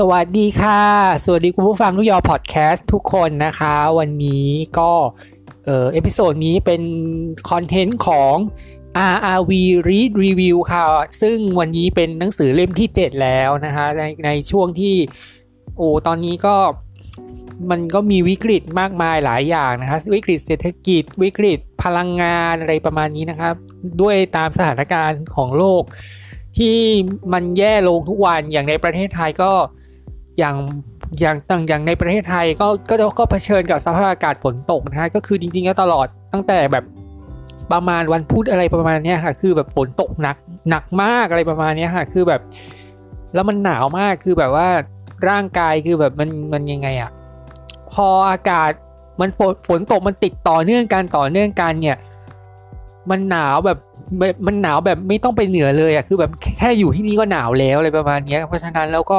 สวัสดีค่ะ สวัสดีคุณผู้ฟังทุกยอพอดแคสต์ทุกคนนะคะ วันนี้ก็เออ episode นี้เป็น content ของ RRV Read Review ค่ะ ซึ่งวันนี้เป็นหนังสือเล่มที่ 7 แล้วนะคะ ในในช่วงที่ โอ้ตอนนี้ก็มันก็มีวิกฤตมากมายหลายอย่างนะคะ วิกฤตเศรษฐกิจ วิกฤตพลังงานอะไรประมาณนี้นะครับ ด้วยตามสถานการณ์ของโลกที่มันแย่ลงทุกวันอย่างในประเทศไทยก็ อย่างอย่างต่างอย่างในประเทศไทยก็ก็ก็เผชิญกับสภาพอากาศฝนตกนะฮะก็คือจริงๆก็ตลอดตั้งแต่แบบประมาณวันพุธอะไรประมาณนี้ค่ะ คือแบบฝนตกหนักหนักมากอะไรประมาณนี้ค่ะ คือแบบ แล้วมันหนาวมากคือแบบว่าร่างกายคือแบบมันมันยังไงอะพออากาศมันฝนฝนตกมันติดต่อเนื่องกันต่อเนื่องกันเนี่ย มันหนาวแบบ มันหนาวแบบไม่ต้องไปเหนือเลยอะคือแบบแค่อยู่ที่นี่ก็หนาวแล้วอะไรประมาณนี้เพราะฉะนั้นแล้วก็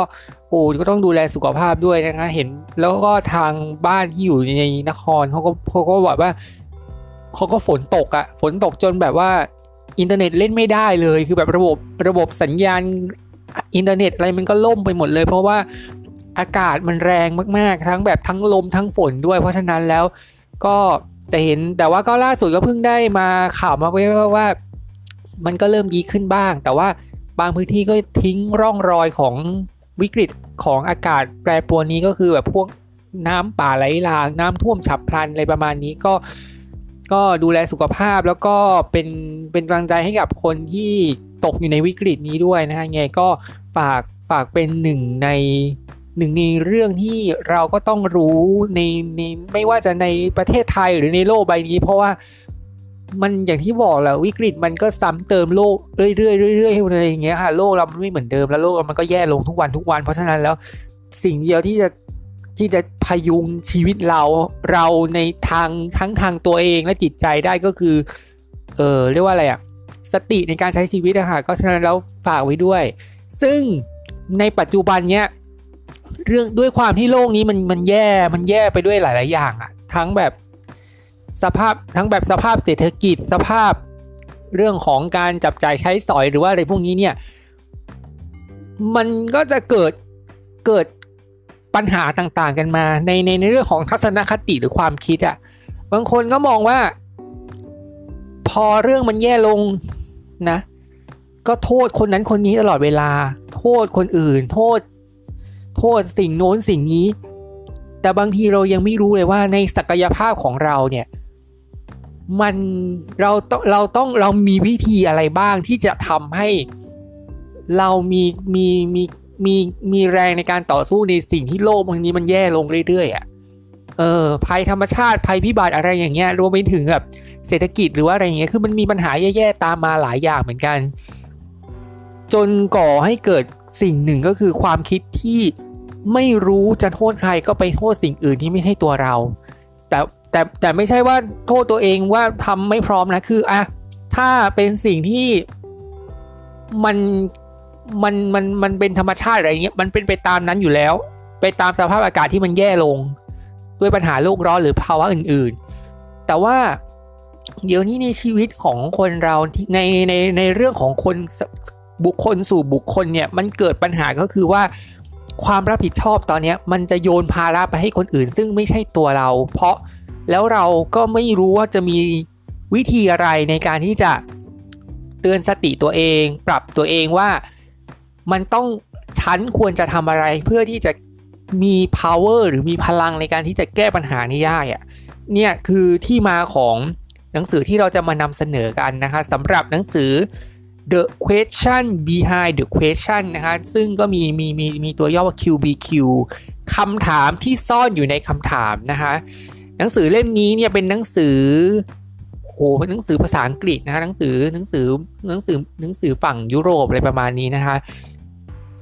โอ้ก็ต้องดูแลสุขภาพด้วยนะคะเห็นแล้วก็ทางบ้านที่อยู่ในนครเขาก็เขาก็บอกว่าเขาก็ฝนตกอะฝนตกจนแบบว่าอินเทอร์เน็ตเล่นไม่ได้เลย คือแบบระบบระบบสัญญาณอินเทอร์เน็ตอะไรมันก็ล่มไปหมดเลย เพราะว่าอากาศมันแรงมากๆ ทั้งแบบทั้งลมทั้งฝนด้วย เพราะฉะนั้นแล้วก็แต่เห็นแต่ว่าก็ล่าสุดก็เพิ่งได้มาข่าวมาไว้ว่า มันก็เริ่มดีขึ้นบ้าง แต่ว่าบางพื้นที่ก็ทิ้งร่องรอยของวิกฤตของอากาศแปรปรวนนี้ก็คือแบบพวกน้ำป่าไหลหลากน้ำท่วมฉับพลันอะไรประมาณนี้ก็ก็ดูแลสุขภาพแล้วก็เป็นเป็นกำลังใจให้กับคนที่ตกอยู่ในวิกฤตนี้ด้วยนะฮะไงก็ฝากฝากเป็นหนึ่งในหนึ่งในเรื่องที่เราก็ต้องรู้ในในไม่ว่าจะในประเทศไทยหรือในโลกใบนี้ เพราะว่า มันอย่างที่บอกแหละวิกฤตมันก็ซ้ำเติมโลกเรื่อยๆเรื่อยๆอะไรอย่างเงี้ยค่ะโลกเรามันไม่เหมือนเดิมแล้วโลกมันก็แย่ลงทุกวันทุกวัน เพราะฉะนั้นแล้วสิ่งเดียวที่จะที่จะพยุงชีวิตเราเราในทางทั้งทางตัวเองและจิตใจได้ก็คือ เออเรียกว่าอะไรอะสติในการใช้ชีวิตอะค่ะก็ฉะนั้นแล้วฝากไว้ด้วย ซึ่งในปัจจุบันเนี้ยเรื่องด้วยความที่โลกนี้มันมันแย่มันแย่ไปด้วยหลาย ๆ อย่างอะทั้งแบบ สภาพทั้งแบบสภาพเศรษฐกิจสภาพเรื่องของการจับจ่ายใช้สอยหรือว่าอะไรพวกนี้เนี่ยมันก็จะเกิดเกิดปัญหาต่างๆกันมา ในในในเรื่องของทัศนคติหรือความคิดอะ่ะบางคนก็มองว่า พอเรื่องมันแย่ลงนะ ก็โทษคนนั้นคนนี้ตลอดเวลา โทษคนอื่น โทษ โทษสิ่งโน้นสิ่งนี้ แต่บางทีเรายังไม่รู้เลยว่าในศักยภาพของเราเนี่ย มันเราต้องเราต้องเรามีวิธีอะไรบ้างที่จะทำให้เรามีมีมีมีมีแรงในการต่อสู้ในสิ่งที่โลกบางนี้มันแย่ลงเรื่อยๆอะเออภัยธรรมชาติภัยพิบัติอะไรอย่างเงี้ยรวมไปถึงแบบเศรษฐกิจหรือว่าอะไรอย่างเงี้ยคือมันมีปัญหาแย่ๆตามมาหลายอย่างเหมือนกัน จนก่อให้เกิดสิ่งหนึ่งก็คือความคิดที่ไม่รู้จะโทษใครก็ไปโทษสิ่งอื่นที่ไม่ใช่ตัวเรา แต่ แต่แต่ไม่ใช่ว่าโทษตัวเองว่าทำไม่พร้อมนะคืออะถ้าเป็นสิ่งที่มันมันมันมันเป็นธรรมชาติอะไรเงี้ยมันเป็นไปตามนั้นอยู่แล้ว ไปตามสภาพอากาศที่มันแย่ลง ด้วยปัญหาโลกร้อนหรือภาวะอื่นๆ แต่ว่าเดี๋ยวนี้ในชีวิตของคนเราในในในเรื่องของคนบุคคลสู่บุคคลเนี่ยมันเกิดปัญหาก็คือว่าความรับผิดชอบตอนนี้มันจะโยนภาระไปให้คนอื่น ซึ่งไม่ใช่ตัวเรา เพราะ แล้วเราก็ไม่รู้ว่าจะมีวิธีอะไรในการที่จะเตือนสติตัวเอง ปรับตัวเองว่ามันต้องฉันควรจะทำอะไรเพื่อที่จะมี power หรือมีพลังในการที่จะแก้ปัญหานี้ได้อะเนี่ยคือที่มาของหนังสือที่เราจะมานำเสนอกันนะคะสำหรับหนังสือ The Question Behind the Question นะคะซึ่งก็มีมีมีมีตัวย่อว่า QBQ คำถามที่ซ่อนอยู่ในคำถามนะคะ หนังสือเล่มนี้เนี่ยเป็นหนังสือโอ้เป็นหนังสือภาษาอังกฤษนะคะหนังสือหนังสือหนังสือหนังสือฝั่งยุโรปอะไรประมาณนี้นะคะ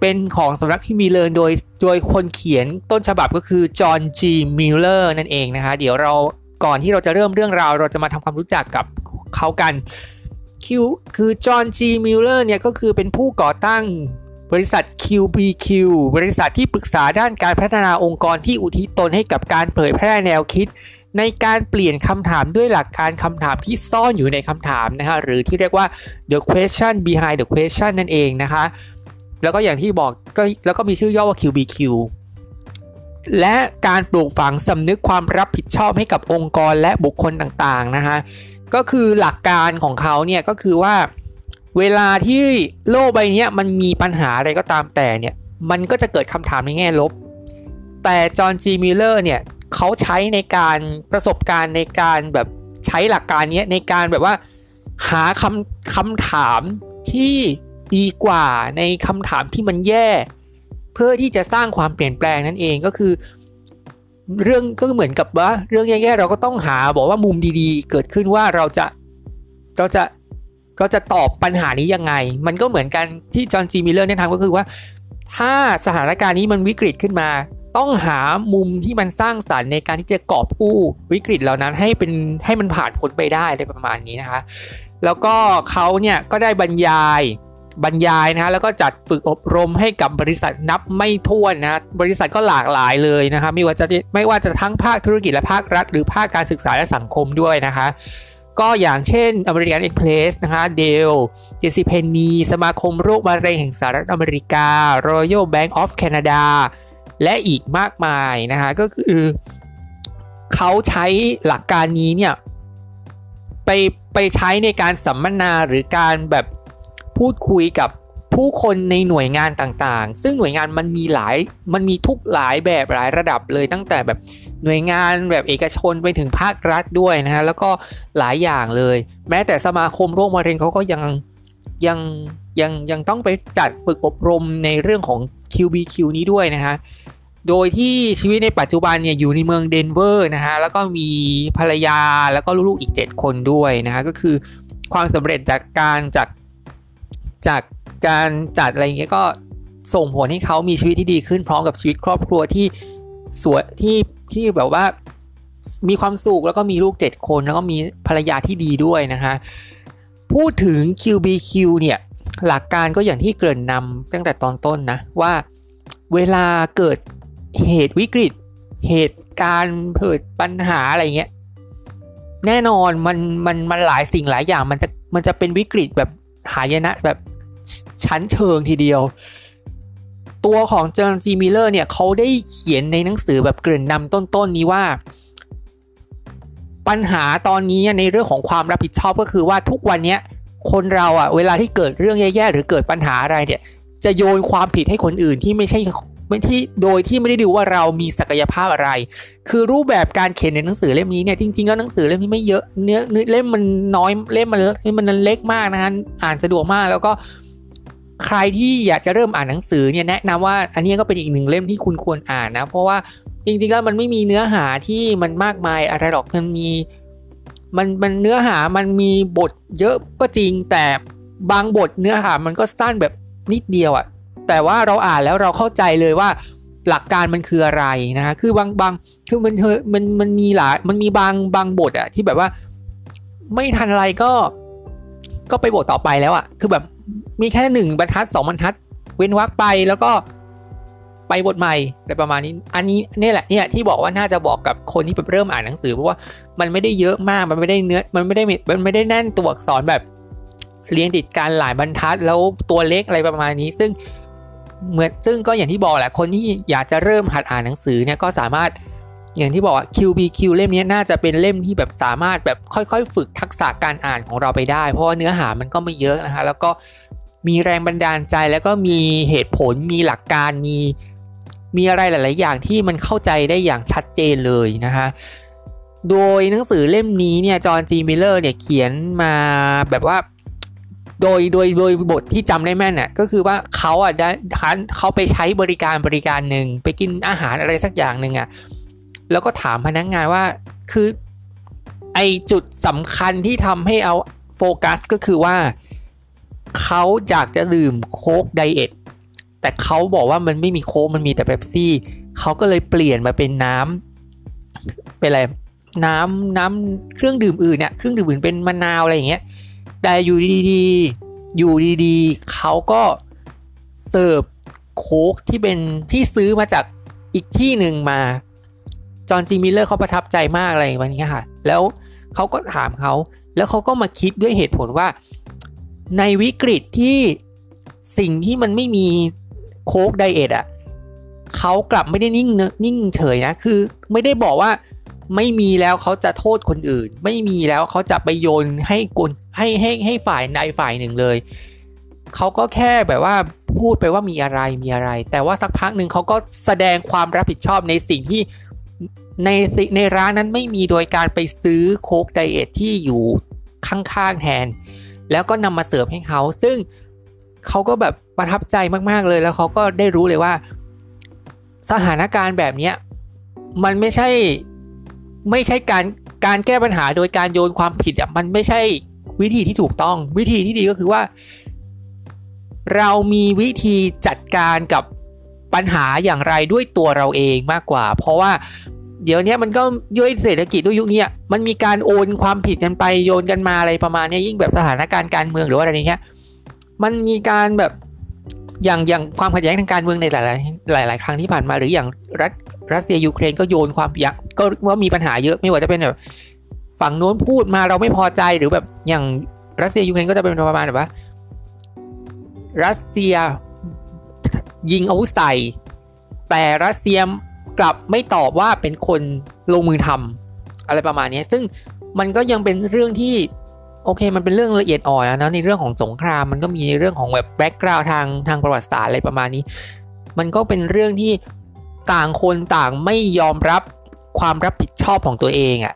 เป็นของสำนักพิมพ์มิลเลอร์โดยโดยคนเขียนต้นฉบับก็คือจอห์นจีมิลเลอร์นั่นเองนะคะเดี๋ยวเราก่อนที่เราจะเริ่มเรื่องราว เราจะมาทำความรู้จักกับเขากันคิวคือจอห์นจีมิลเลอร์เนี่ยก็คือเป็นผู้ก่อตั้ง บริษัท QBQ บริษัทที่ปรึกษาด้านการพัฒนาองค์กรที่อุทิศตนให้กับการเผยแพร่แนวคิด ในการเปลี่ยนคำถามด้วยหลักการคำถามที่ซ่อนอยู่ในคำถามนะคะหรือที่เรียกว่า the question behind the question นั่นเองนะคะ แล้วก็อย่างที่บอกก็แล้วก็มีชื่อย่อว่า QBQ และการปลูกฝังสำนึกความรับผิดชอบให้กับองค์กรและบุคคลต่างๆนะคะก็คือหลักการของเขาเนี่ยก็คือว่า เวลาที่โลกใบนี้มันมีปัญหาอะไรก็ตามแต่เนี่ย มันก็จะเกิดคำถามในแง่ลบ แต่จอห์นจีมิลเลอร์เนี่ยเขาใช้ในการประสบการณ์ในการแบบใช้หลักการนี้ในการแบบว่าหาคำคำถามที่ดีกว่าในคำถามที่มันแย่ เพื่อที่จะสร้างความเปลี่ยนแปลงนั่นเองก็คือ เรื่องก็เหมือนกับว่า เรื่องแย่ๆเราก็ต้องหาบอกว่ามุมดีๆ เกิดขึ้นว่าเราจะเราจะ เราจะตอบปัญหานี้ยังไง มันก็เหมือนกันที่จอห์นจีมิลเลอร์แนะนำก็คือว่า ถ้าสถานการณ์นี้มันวิกฤตขึ้นมา ต้องหามุมที่มันสร้างสารรค์ในการที่จะกอบกู้วิกฤตเหล่านั้นให้เป็นให้มันผ่านพ้นไปได้อะไรประมาณนี้นะคะ แล้วก็เขาเนี่ยก็ได้บรรยายบรรยายนะฮะแล้วก็จัดฝึกอบรมให้กับบริษัทนับไม่ถ้วนนะบริษัทก็หลากหลายเลยนะคะไม่ว่าจะไม่ว่าจะทั้งภาคธุรกิจและภาครัฐ หรือภาคการศึกษาและสังคมด้วยนะคะ ก็อย่างเช่น American Express นะคะเดลเจสิเพนนีสมาคมโรคมะเร็งแห่งสหรัฐอเมริกา Royal Bank of Canada และอีกมากมายนะคะก็คือเขาใช้หลักการนี้เนี่ยไปไปใช้ในการสัมมนาหรือการแบบพูดคุยกับผู้คนในหน่วยงานต่างๆ ซึ่งหน่วยงานมันมีหลายมันมีทุกหลายแบบหลายระดับเลยตั้งแต่แบบ หน่วยงานแบบเอกชนไปถึงภาครัฐด้วยนะฮะแล้วก็หลายอย่างเลย แม้แต่สมาคมโรคมะเร็งเขาก็ยังยังยังยังต้องไปจัดฝึกอบรมในเรื่องของ QBQ นี้ด้วยนะฮะโดยที่ชีวิตในปัจจุบันเนี่ยอยู่ในเมืองเดนเวอร์นะฮะแล้วก็มีภรรยาแล้วก็ลูกๆอีก 7 คนด้วยนะฮะก็คือความสำเร็จจากการจากจากการจัดอะไรเงี้ยก็ส่งผลให้เขามีชีวิตที่ดีขึ้นพร้อมกับชีวิตครอบครัวที่สวยที่ที่แบบว่ามีความสุขแล้วก็มีลูก 7 คนแล้วก็มีภรรยาที่ดีด้วยนะคะพูดถึง QBQ เนี่ยหลักการก็อย่างที่เกริ่นนำตั้งแต่ตอนต้นนะว่าเวลาเกิดเหตุวิกฤต เหตุการณ์เกิดปัญหาอะไรเงี้ยแน่นอนมันมันมันหลายสิ่งหลายอย่างมันจะมันจะเป็นวิกฤตแบบหายนะแบบชั้นเชิงทีเดียว ตัวของเจอร์จีมิเลอร์เนี่ยเขาได้เขียนในหนังสือแบบเกริ่นนำต้นๆนนี้ว่า ปัญหาตอนนี้ในเรื่องของความรับผิดชอบก็คือว่าทุกวันนี้คนเราอะเวลาที่เกิดเรื่องแย่ๆหรือเกิดปัญหาอะไรเนี่ย จะโยนความผิดให้คนอื่นที่ไม่ใช่ไม่ที่โดยที่ไม่ได้ดูว่าเรามีศักยภาพอะไร คือรูปแบบการเขียนในหนังสือเล่มนี้เนี่ยจริงๆแล้วหนังสือเล่มนี้ไม่เยอะเนื้อเล่มมันน้อยเล่มมันเล่มมันเล็กมากนะฮะอ่านสะดวกมากแล้วก็ ใครที่อยากจะเริ่มอ่านหนังสือเนี่ยแนะนำว่าอันนี้ก็เป็นอีกหนึ่งเล่มที่คุณควรอ่านนะ เพราะว่าจริงๆแล้วมันไม่มีเนื้อหาที่มันมากมายอะไรหรอกมันมีมันมันเนื้อหามันมีบทเยอะก็จริง แต่บางบทเนื้อหามันก็สั้นแบบนิดเดียวอะ่ะแต่ว่าเราอ่านแล้วเราเข้าใจเลยว่าหลักการมันคืออะไรนะฮะคือบางบางคือมันเธอมันมันมีหลายมันมีบางบางบทอะที่แบบว่า ไม่ทันอะไรก็ ก็ไปบทต่อไปแล้วอะคือแบบ มีแค่หนึ่งบรรทัดสองบรรทัด เว้นวรรคไปแล้วก็ไปบทใหม่อะไรประมาณนี้ อันนี้นี่แหละเนี่ยที่บอกว่าน่าจะบอกกับคนที่เริ่มอ่านหนังสือ เพราะว่ามันไม่ได้เยอะมากมันไม่ได้เนื้อมันไม่ได้มันไม่ได้แน่นตัวอักษรแบบเรียงติดกันหลายบรรทัด แล้วตัวเล็กอะไรประมาณนี้ ซึ่งเหมือนซึ่งก็อย่างที่บอกแหละคนที่อยากจะเริ่มหัดอ่านหนังสือเนี่ยก็สามารถ อย่างที่บอกว่า QBQ เล่มนี้น่าจะเป็นเล่มที่แบบสามารถแบบค่อยๆ ฝึกทักษะการอ่านของเราไปได้ เพราะว่าเนื้อหามันก็ไม่เยอะนะคะแล้วก็มีแรงบันดาลใจแล้วก็มีเหตุผลมีหลักการมีมีอะไรหลาย ๆ อย่างที่มันเข้าใจได้อย่างชัดเจนเลยนะคะโดยหนังสือเล่มนี้เนี่ยจอห์นจีมิลเลอร์เนี่ยเขียนมาแบบว่าโดยโดยโดยบทที่จำได้แม่นน่ะก็คือว่าเขาอะได้เขาไปใช้บริการบริการหนึ่งไปกินอาหารอะไรสักอย่างหนึ่งอะ แล้วก็ถามพนักงานว่าคือไอจุดสำคัญที่ทำให้เอาโฟกัสก็คือว่าเขาอยากจะดื่มโค้กไดเอทแต่เขาบอกว่ามันไม่มีโค้กมันมีแต่เบปซี่เขาก็เลยเปลี่ยนมาเป็นน้ำเป็นอะไรน้ำน้ำเครื่องดื่มอื่นเนี่ยเครื่องดื่มอื่นเป็นมะนาวอะไรอย่างเงี้ยแต่อยู่ดีๆอยู่ดีๆเขาก็เสิร์ฟโค้กที่เป็นที่ซื้อมาจากอีกที่หนึ่งมา จอห์นจีมิลเลอร์เขาประทับใจมากอะไรแบบนี้ค่ะ แล้วเขาก็ถามเขา แล้วเขาก็มาคิดด้วยเหตุผลว่า ในวิกฤตที่สิ่งที่มันไม่มีโค้กไดเอทอะเขากลับไม่ได้นิ่งนิ่งเฉยนะ คือไม่ได้บอกว่าไม่มีแล้วเขาจะโทษคนอื่น ไม่มีแล้วเขาจะไปโยนให้กลให้ให้ให้ฝ่ายใดฝ่ายหนึ่งเลยเขาก็แค่แบบว่าพูดไปว่ามีอะไรมีอะไร แต่ว่าสักพักหนึ่งเขาก็แสดงความรับผิดชอบในสิ่งที่ ในในร้านนั้นไม่มีโดยการไปซื้อโค้กไดเอทที่อยู่ข้างๆแทน แล้วก็นำมาเสิร์ฟให้เขา ซึ่งเขาก็แบบประทับใจมากๆเลยแล้วเขาก็ได้รู้เลยว่า สถานการณ์แบบนี้มันไม่ใช่ไม่ใช่การการแก้ปัญหาโดยการโยนความผิดอะมันไม่ใช่วิธีที่ถูกต้อง วิธีที่ดีก็คือว่า เรามีวิธีจัดการกับปัญหาอย่างไรด้วยตัวเราเองมากกว่า เพราะว่า เดี๋ยวนี้มันก็ด้วยเศรษฐกิจด้วยยุคนี้มันมีการโอนความผิดกันไปโยนกันมาอะไรประมาณนี้ยิ่งแบบสถานการณ์การเมืองหรือว่าอะไรเงี้ยมันมีการแบบอย่างอย่างความขัดแย้งทางการเมืองในหลายหลาย ๆ ครั้งที่ผ่านมาหรืออย่างรัสรัสเซียยูเครนก็โยนความยักก็ว่ามีปัญหาเยอะไม่ว่าจะเป็นแบบฝั่งโน้นพูดมาเราไม่พอใจหรือแบบอย่างรัสเซียยูเครนก็จะเป็นประมาณแบบว่ารัสเซียยิงอาวุธใส่แต่รัสเซีย กลับไม่ตอบว่าเป็นคนลงมือทำอะไรประมาณนี้ซึ่งมันก็ยังเป็นเรื่องที่โอเค มันเป็นเรื่องละเอียดอ่อนนะในเรื่องของสงครามมันก็มีเรื่องของแบบแบ็กกราวทางทางประวัติศาสตร์อะไรประมาณนี้ มันก็เป็นเรื่องที่ต่างคนต่างไม่ยอมรับความรับผิดชอบของตัวเองอะ่ะ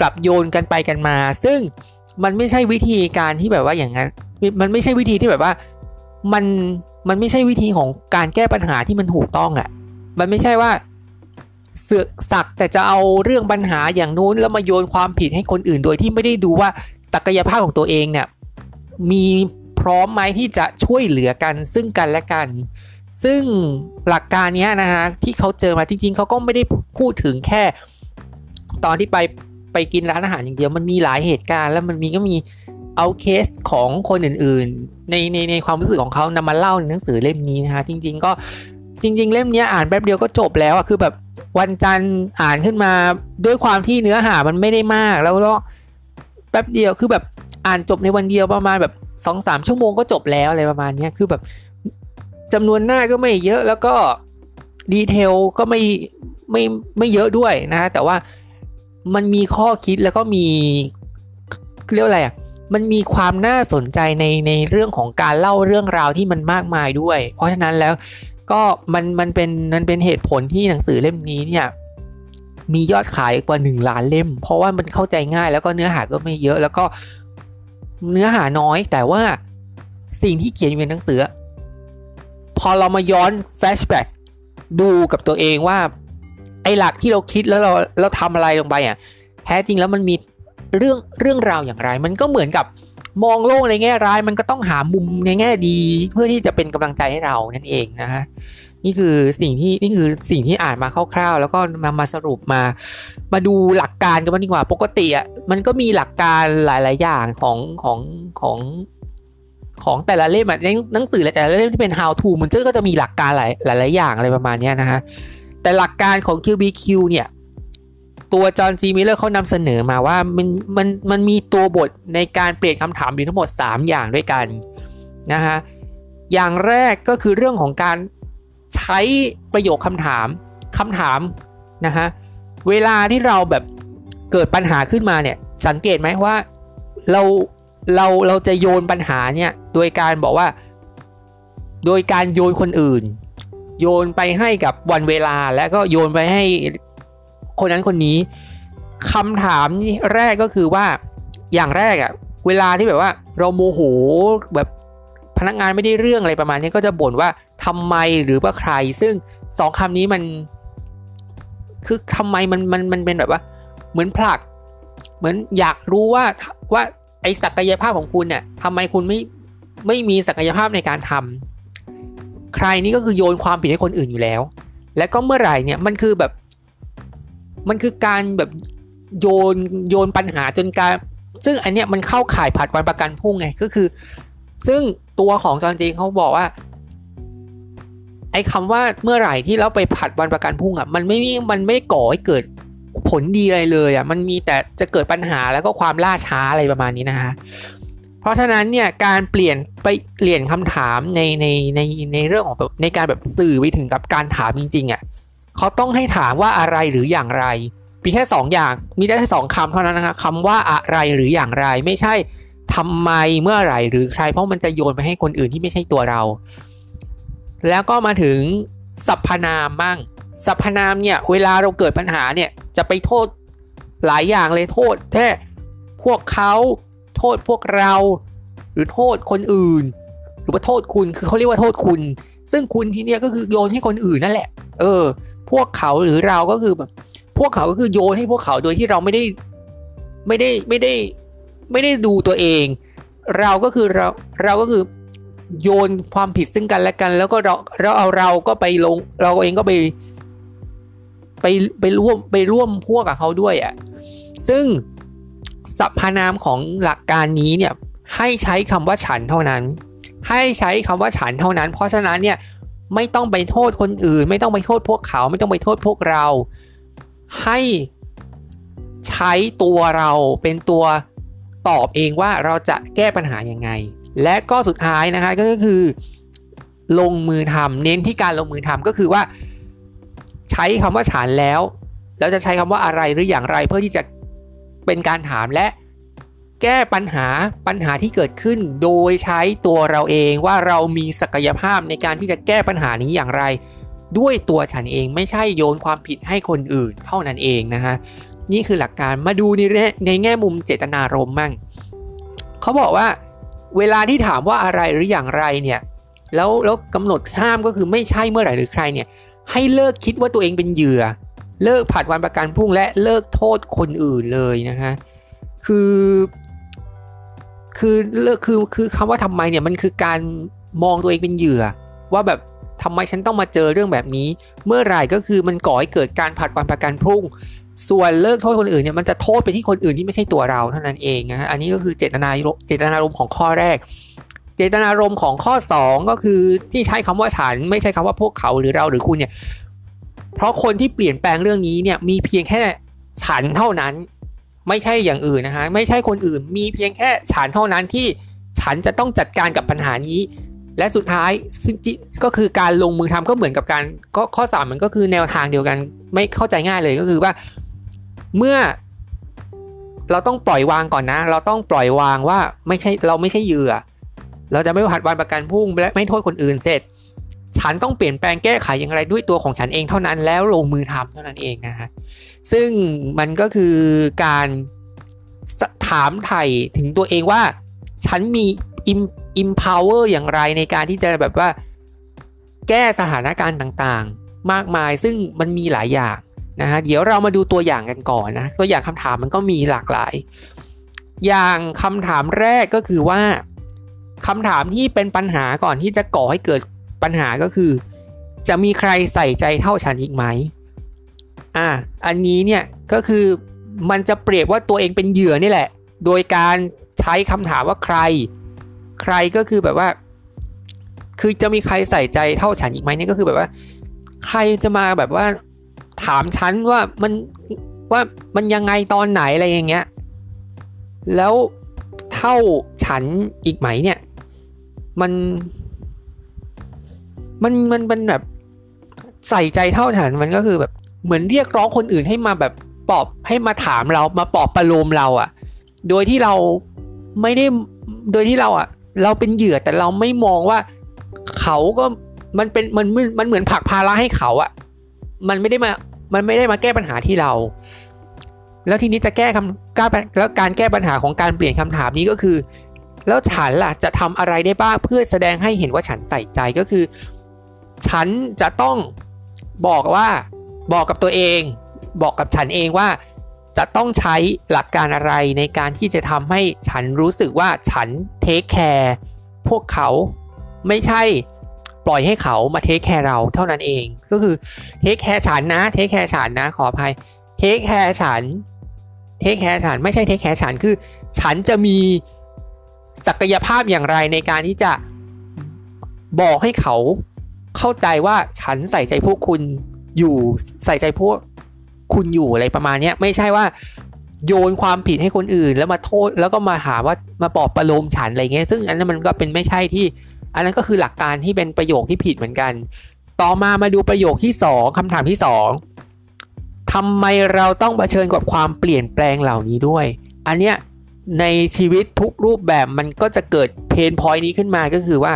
กลับโยนกันไปกันมา ซึ่งมันไม่ใช่วิธีการที่แบบว่าอย่างนั้น มันไม่ใช่วิธีที่แบบว่ามันมันไม่ใช่วิธีของการแก้ปัญหาที่มันถูกต้องอะ่ะ มันไม่ใช่ว่าเสือกสักแต่จะเอาเรื่องปัญหาอย่างนู้นแล้วมาโยนความผิดให้คนอื่นโดยที่ไม่ได้ดูว่าศักยภาพของตัวเองเนี่ยมีพร้อมไหมที่จะช่วยเหลือกันซึ่งกันและกัน ซึ่งหลักการนี้นะฮะที่เขาเจอมาจริง ๆเขาก็ไม่ได้พูดถึงแค่ ตอนที่ไปไปกินร้านอาหารอย่างเดียวมันมีหลายเหตุการณ์ แล้วมันมีก็มีเอาเคสของคนอื่นๆ ในในในความรู้สึกของเขานำมาเล่าในหนังสือเล่มนี้นะฮะจริง ๆ ก็ จริง ๆ เล่มนี้อ่านแป๊บเดียวก็จบแล้วอะคือแบบวันจันทร์อ่านขึ้นมาด้วยความที่เนื้อหามันไม่ได้มาก แล้วก็แป๊บเดียวคือแบบอ่านจบในวันเดียวประมาณแบบสองสามชั่วโมงก็จบแล้วอะไรประมาณนี้คือแบบจำนวนหน้าก็ไม่เยอะแล้วก็ดีเทลก็ไม่ไม่ไม่เยอะด้วยนะแต่ว่ามันมีข้อคิดแล้วก็มีเรียกอะไรอะมันมีความน่าสนใจในในเรื่องของการเล่าเรื่องราวที่มันมากมายด้วย เพราะฉะนั้นแล้ว ก็มันมันเป็นมันเป็นเหตุผลที่หนังสือเล่มนี้เนี่ยมียอดขายกว่า 1 ล้านเล่ม เพราะว่ามันเข้าใจง่ายแล้วก็เนื้อหาก็ไม่เยอะแล้วก็เนื้อหาน้อยแต่ว่าสิ่งที่เขียนอยู่ในหนังสือ พอเรามาย้อนแฟชแบ็กดูกับตัวเองว่า ไอ้หลักที่เราคิดแล้วเราเราทำอะไรลงไปอะแท้จริงแล้วมันมีเรื่องเรื่องราวอย่างไร มันก็เหมือนกับ มองโลกในแง่ร้ายมันก็ต้องหามุมในแง่ดี เพื่อที่จะเป็นกำลังใจให้เรานั่นเองนะฮะนี่คือสิ่งที่นี่คือสิ่งที่อ่านมาคร่าวๆ แล้วก็มามาสรุปมา มาดูหลักการกันบ้างดีกว่าปกติอะมันก็มีหลักการหลายๆอย่างของของของของแต่ละเล่มอะหนังสือแต่ละเล่มที่เป็น how to มันก็จะมีหลักการหลายหลายๆอย่างอะไรประมาณนี้นะฮะแต่หลักการของ QBQ เนี่ย ตัวจอห์นจีมิเลอร์เขานำเสนอมาว่ามันมันมันมีตัวบทในการเปลี่ยนคำถามอยู่ทั้งหมด 3 อย่างด้วยกันนะฮะอย่างแรกก็คือเรื่องของการใช้ประโยคคำถามคำถามนะฮะเวลาที่เราแบบเกิดปัญหาขึ้นมาเนี่ยสังเกตไหมว่าเราเราเราจะโยนปัญหาเนี่ยโดยการบอกว่า โดยการโยนคนอื่น โยนไปให้กับวันเวลาแล้วก็โยนไปให้ คนนั้นคนนี้คำถามแรกก็คือว่าอย่างแรกอะเวลาที่แบบว่าเราโมโหแบบพนักงานไม่ได้เรื่องอะไรประมาณนี้ก็จะบ่นว่าทำไมหรือว่าใคร ซึ่งสองคำนี้มัน คือทำไมมันมันมันเป็นแบบว่า เหมือนผลัก เหมือนอยากรู้ว่าว่าไอศักยภาพของคุณเนี่ยทำไมคุณไม่ไม่มีศักยภาพในการทำใครนี่ก็คือโยนความผิดให้คนอื่นอยู่แล้ว และก็เมื่อไหร่เนี่ยมันคือแบบ มันคือการแบบโยนโยนปัญหาจนการ ซึ่งอันเนี้ยมันเข้าข่ายผัดวันประกันพรุ่งไงก็คือ ซึ่งตัวของจอนจีเขาบอกว่า ไอ้คาว่าเมื่อไหร่ที่เราไปผัดวันประกันพรุ่งอะมันไม่มีมันไม่ก่อให้เกิดผลดีอะไรเลยอะมันมีแต่จะเกิดปัญหาแล้วก็ความล่าช้าอะไรประมาณนี้นะฮะเพราะฉะนั้นเนี่ยการเปลี่ยนไปเปลี่ยนคำถามในในในในเรื่องของแบบในการแบบสื่อไปถึงกับการถามจริงๆอะ่ะ เขาต้องให้ถามว่าอะไรหรืออย่างไร มีแค่2ออย่าง มีได้แค่สองคำเท่านั้นนะคะคำว่าอะไรหรืออย่างไร ไม่ใช่ทำไมเมื่อไหร่หรือใคร เพราะมันจะโยนไปให้คนอื่นที่ไม่ใช่ตัวเรา แล้วก็มาถึงสรรพนามบ้างสรรพนามเนี่ยเวลาเราเกิดปัญหาเนี่ยจะไปโทษหลายอย่างเลยโทษแค่พวกเขาโทษพวกเรา หรือโทษคนอื่น หรือว่าโทษคุณคือเขาเรียกว่าโทษคุณ ซึ่งคุณที่เนี้ยก็คือโยนให้คนอื่นนั่นแหละ เออ พวกเขาหรือเราก็คือแบบพวกเขาก็คือโยนให้พวกเขาโดยที่เราไม่ได้ไม่ได้ไม่ได้ไม่ได้ดูตัวเอง เราก็คือเราเราก็คือโยนความผิดซึ่งกันและกัน แล้วก็เราเราเอาเราก็ไปลง เราเองก็ไปไปไปร่วมไปร่วมพวกกับเขาด้วยอะ่ะซึ่งสรรพนามของหลักการนี้เนี่ยให้ใช้คำว่าฉันเท่านั้น ให้ใช้คำว่าฉันเท่านั้น เพราะฉะนั้นเนี่ย ไม่ต้องไปโทษคนอื่น ไม่ต้องไปโทษพวกเขา ไม่ต้องไปโทษพวกเรา ให้ใช้ตัวเราเป็นตัวตอบเองว่าเราจะแก้ปัญหายังไง และก็สุดท้ายนะคะก็คือ ลงมือทำเน้นที่การลงมือทำก็คือว่า ใช้คำว่าฉันแล้ว แล้วจะใช้คำว่าอะไรหรืออย่างไรเพื่อที่จะเป็นการถามและ แก้ปัญหาปัญหาที่เกิดขึ้นโดยใช้ตัวเราเองว่าเรามีศักยภาพในการที่จะแก้ปัญหานี้อย่างไร ด้วยตัวฉันเองไม่ใช่โยนความผิดให้คนอื่นเท่านั้นเองนะฮะนี่คือหลักการมาดูในในแง่มุมเจตนารมณ์มั่งเขาบอกว่า เวลาที่ถามว่าอะไรหรืออย่างไรเนี่ยแล้วแล้วกำหนดห้ามก็คือไม่ใช่เมื่อไหร่หรือใครเนี่ยให้เลิกคิดว่าตัวเองเป็นเหยื่อ เลิกผัดวันประกันพรุ่งและเลิกโทษคนอื่นเลยนะคะคือ คือเลิกคือคือคำว่าทำไมเนี่ยมันคือการมองตัวเองเป็นเหยื่อ ว่าแบบทำไมฉันต้องมาเจอเรื่องแบบนี้ เมื่อไหร่ก็คือมันก่อให้เกิดการผัดวันประกันพรุ่ง ส่วนเลิกโทษคนอื่นเนี่ยมันจะโทษไปที่คนอื่นที่ไม่ใช่ตัวเราเท่านั้นเองนะฮะอันนี้ก็คือเจตนาเจตนารมณ์ของข้อแรก เจตนารมณ์ของข้อ 2 ก็คือที่ใช้คำว่าฉันไม่ใช่คำว่าพวกเขาหรือเราหรือคุณเนี่ยเพราะคนที่เปลี่ยนแปลงเรื่องนี้เนี่ยมีเพียงแค่ฉันเท่านั้น ไม่ใช่อย่างอื่นนะฮะไม่ใช่คนอื่น มีเพียงแค่ฉันเท่านั้นที่ฉันจะต้องจัดการกับปัญหานี้ และสุดท้ายก็คือการลงมือทำก็เหมือนกับการก็ข้อสามมันก็คือแนวทางเดียวกัน ไม่เข้าใจง่ายเลยก็คือว่า เมื่อ เราต้องปล่อยวางก่อนนะ เราต้องปล่อยวางว่าไม่ใช่เราไม่ใช่เหยื่อ เราจะไม่ผัดวันประกันพุ่งและไม่โทษคนอื่นเสร็จ ฉันต้องเปลี่ยนแปลงแก้ไขอย่างไรด้วยตัวของฉันเองเท่านั้นแล้วลงมือทำเท่านั้นเองนะฮะ ซึ่งมันก็คือการถามไถ่ถึงตัวเองว่า ฉันมี empower อย่างไรในการที่จะแบบว่า แก้สถานการณ์ต่างๆ มากมายซึ่งมันมีหลายอย่างนะฮะเดี๋ยวเรามาดูตัวอย่างกันก่อนนะ ตัวอย่างคำถามมันก็มีหลากหลาย อย่างคำถามแรกก็คือว่าคำถามที่เป็นปัญหาก่อนที่จะก่อให้เกิดปัญหาก็คือ จะมีใครใส่ใจเท่าฉันอีกไหม อะอันนี้เนี่ยก็คือมันจะเปรียบว่าตัวเองเป็นเหยื่อนี่แหละ โดยการใช้คำถามว่าใคร ใครก็คือแบบว่า คือจะมีใครใส่ใจเท่าฉันอีกไหมนี่ก็คือแบบว่า ใครจะมาแบบว่าถามฉันว่ามันว่ามันยังไงตอนไหนอะไรอย่างเงี้ย แล้วเท่าฉันอีกไหมเนี่ย มัน มันมันเป็นแบบใส่ใจเท่าฉันมันก็คือแบบ เหมือนเรียกร้องคนอื่นให้มาแบบปอบให้มาถามเรามาปอบประโลมเราอะ่ะ โดยที่เราไม่ได้โดยที่เราอะ่ะ เราเป็นเหยื่อแต่เราไม่มองว่าเขาก็มันเป็นมันมันเหมือนผักภาระให้เขาอะ่ะ มันไม่ได้มามันไม่ได้มาแก้ปัญหาที่เรา แล้วทีนี้จะแก้คำก้าแล้วการแก้ปัญหาของการเปลี่ยนคำถามนี้ก็คือ แล้วฉันล่ะจะทำอะไรได้บ้างเพื่อแสดงให้เห็นว่าฉันใส่ใจก็คือ ฉันจะต้องบอกว่า บอกกับตัวเอง บอกกับฉันเองว่า จะต้องใช้หลักการอะไรในการที่จะทำให้ฉันรู้สึกว่าฉันtake care พวกเขาไม่ใช่ปล่อยให้เขามา take care เราเท่านั้นเอง ก็คือ take care ฉันนะ take care ฉันนะขออภัย take care ฉัน take care ฉันไม่ใช่ take care ฉันคือ ฉันจะมีศักยภาพอย่างไรในการที่จะบอกให้เขาเข้าใจว่าฉันใส่ใจพวกคุณ อยู่ใส่ใจพวกคุณอยู่อะไรประมาณนี้ไม่ใช่ว่าโยนความผิดให้คนอื่น แล้วมาโทษแล้วก็มาหาว่ามาปอบประโลมฉันอะไรเงี้ยซึ่งอันนั้นมันก็เป็นไม่ใช่ที่ อันนั้นก็คือหลักการที่เป็นประโยคที่ผิดเหมือนกัน ต่อมามาดูประโยคที่สองคำถามที่สองทำไมเราต้องเผชิญกับความเปลี่ยนแปลงเหล่านี้ด้วย อันเนี้ยในชีวิตทุกรูปแบบมันก็จะเกิดเพนพอยนี้ขึ้นมาก็คือว่า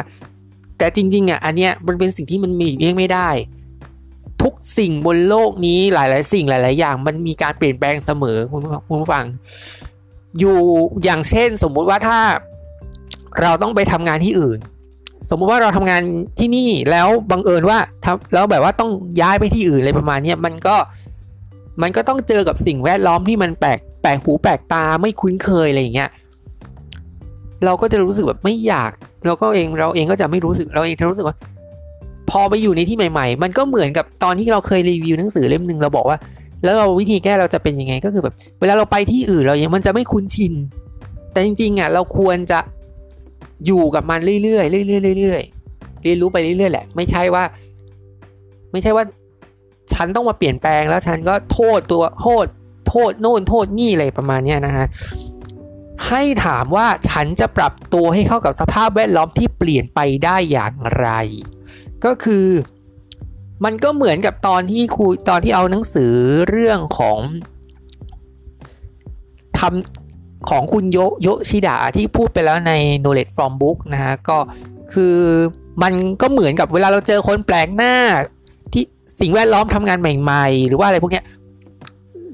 แต่จริงๆอะอันเนี้ยมันเป็นสิ่งที่มันมีเลี่ยงไม่ได้ ทุกสิ่งบนโลกนี้หลาย ๆ สิ่งหลาย ๆ อย่าง มันมีการเปลี่ยนแปลงเสมอคุณผู้ฟัง อยู่อย่างเช่น สมมุติว่าถ้าเราต้องไปทำงานที่อื่น สมมุติว่าเราทำงานที่นี่แล้วบังเอิญว่าแล้วแบบว่าต้องย้ายไปที่อื่นอะไรประมาณนี้มันก็มันก็ต้องเจอกับสิ่งแวดล้อมที่มันแปลกแปลกหูแปลกตาไม่คุ้นเคยอะไรอย่างเงี้ยเราก็จะรู้สึกแบบไม่อยาก เราก็เองเราเองก็จะไม่รู้สึกเราเองจะรู้สึกว่า พอไปอยู่ในที่ใหม่ ๆ มันก็เหมือนกับตอนที่เราเคยรีวิวหนังสือเล่มหนึ่งเราบอกว่า แล้วเราวิธีแก้เราจะเป็นยังไงก็คือแบบ เวลาเราไปที่อื่นเรายังมันจะไม่คุ้นชิน แต่จริงๆอะเราควรจะอยู่กับมันเรื่อยๆเรื่อยๆเรื่อยๆเรียนรู้ไปเรื่อยๆแหละ ไม่ใช่ว่า ไม่ใช่ว่า ฉันต้องมาเปลี่ยนแปลงแล้วฉันก็โทษตัวโทษ โทษโน่นโทษนี่อะไรประมาณนี้นะฮะให้ถามว่าฉันจะปรับตัวให้เข้ากับสภาพแวดล้อมที่เปลี่ยนไปได้อย่างไร ก็คือมันก็เหมือนกับตอนที่ครูตอนที่เอาหนังสือเรื่องของทำของคุณโยโยชิดะที่พูดไปแล้วใน knowledge from book นะฮะก็คือมันก็เหมือนกับเวลาเราเจอคนแปลกหน้า ที่สิ่งแวดล้อมทำงานใหม่ ๆ หรือว่าอะไรพวกเนี้ย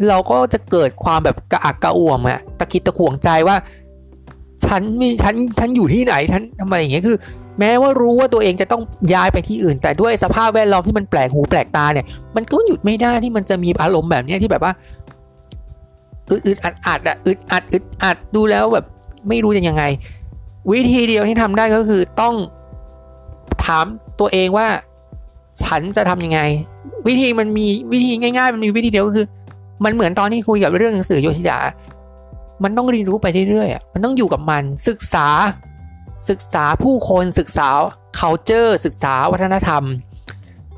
เราก็จะเกิดความแบบกระอักกระอ่วมอะตะคิดตะขวงใจว่า ฉันมีฉันฉันอยู่ที่ไหนฉันทำไมอย่างเงี้ยคือ แม้ว่ารู้ว่าตัวเองจะต้องย้ายไปที่อื่น แต่ด้วยสภาพแวดล้อมที่มันแปลกหูแปลกตาเนี่ย มันก็หยุดไม่ได้ที่มันจะมีอารมณ์แบบนี้ที่แบบว่าอึดอึดอัดอัดอะอึดอัดอึดอัดดูแล้วแบบไม่รู้จะยังไง วิธีเดียวที่ทำได้ก็คือต้องถามตัวเองว่า ฉันจะทํำยังไง วิธีมันมีวิธีง่าย ๆ มันมีวิธีเดียวก็คือ มันเหมือนตอนที่คุยกับเรื่องหนังสือโยชิดะมันต้องเรียนรู้ไปเรื่อยๆมันต้องอยู่กับมันศึกษา ศึกษาผู้คนศึกษา culture ศึกษาวัฒนธรรม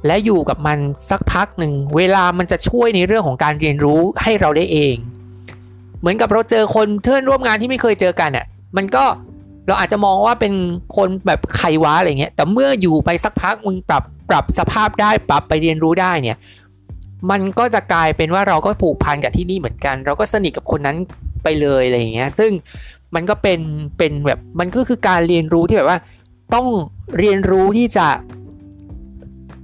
และอยู่กับมันสักพักหนึ่ง เวลามันจะช่วยในเรื่องของการเรียนรู้ให้เราได้เอง เหมือนกับเราเจอคนเพื่อนร่วมงานที่ไม่เคยเจอกันอะมันก็เราอาจจะมองว่าเป็นคนแบบใครวะอะไรเงี้ย แต่เมื่ออยู่ไปสักพักมึงปรับปรับสภาพได้ปรับไปเรียนรู้ได้เนี่ย มันก็จะกลายเป็นว่าเราก็ผูกพันกับที่นี่เหมือนกัน เราก็สนิทกับคนนั้นไปเลยอะไรเงี้ย ซึ่ง มันก็เป็นเป็นแบบมันก็คือการเรียนรู้ที่แบบว่าต้องเรียนรู้ที่จะ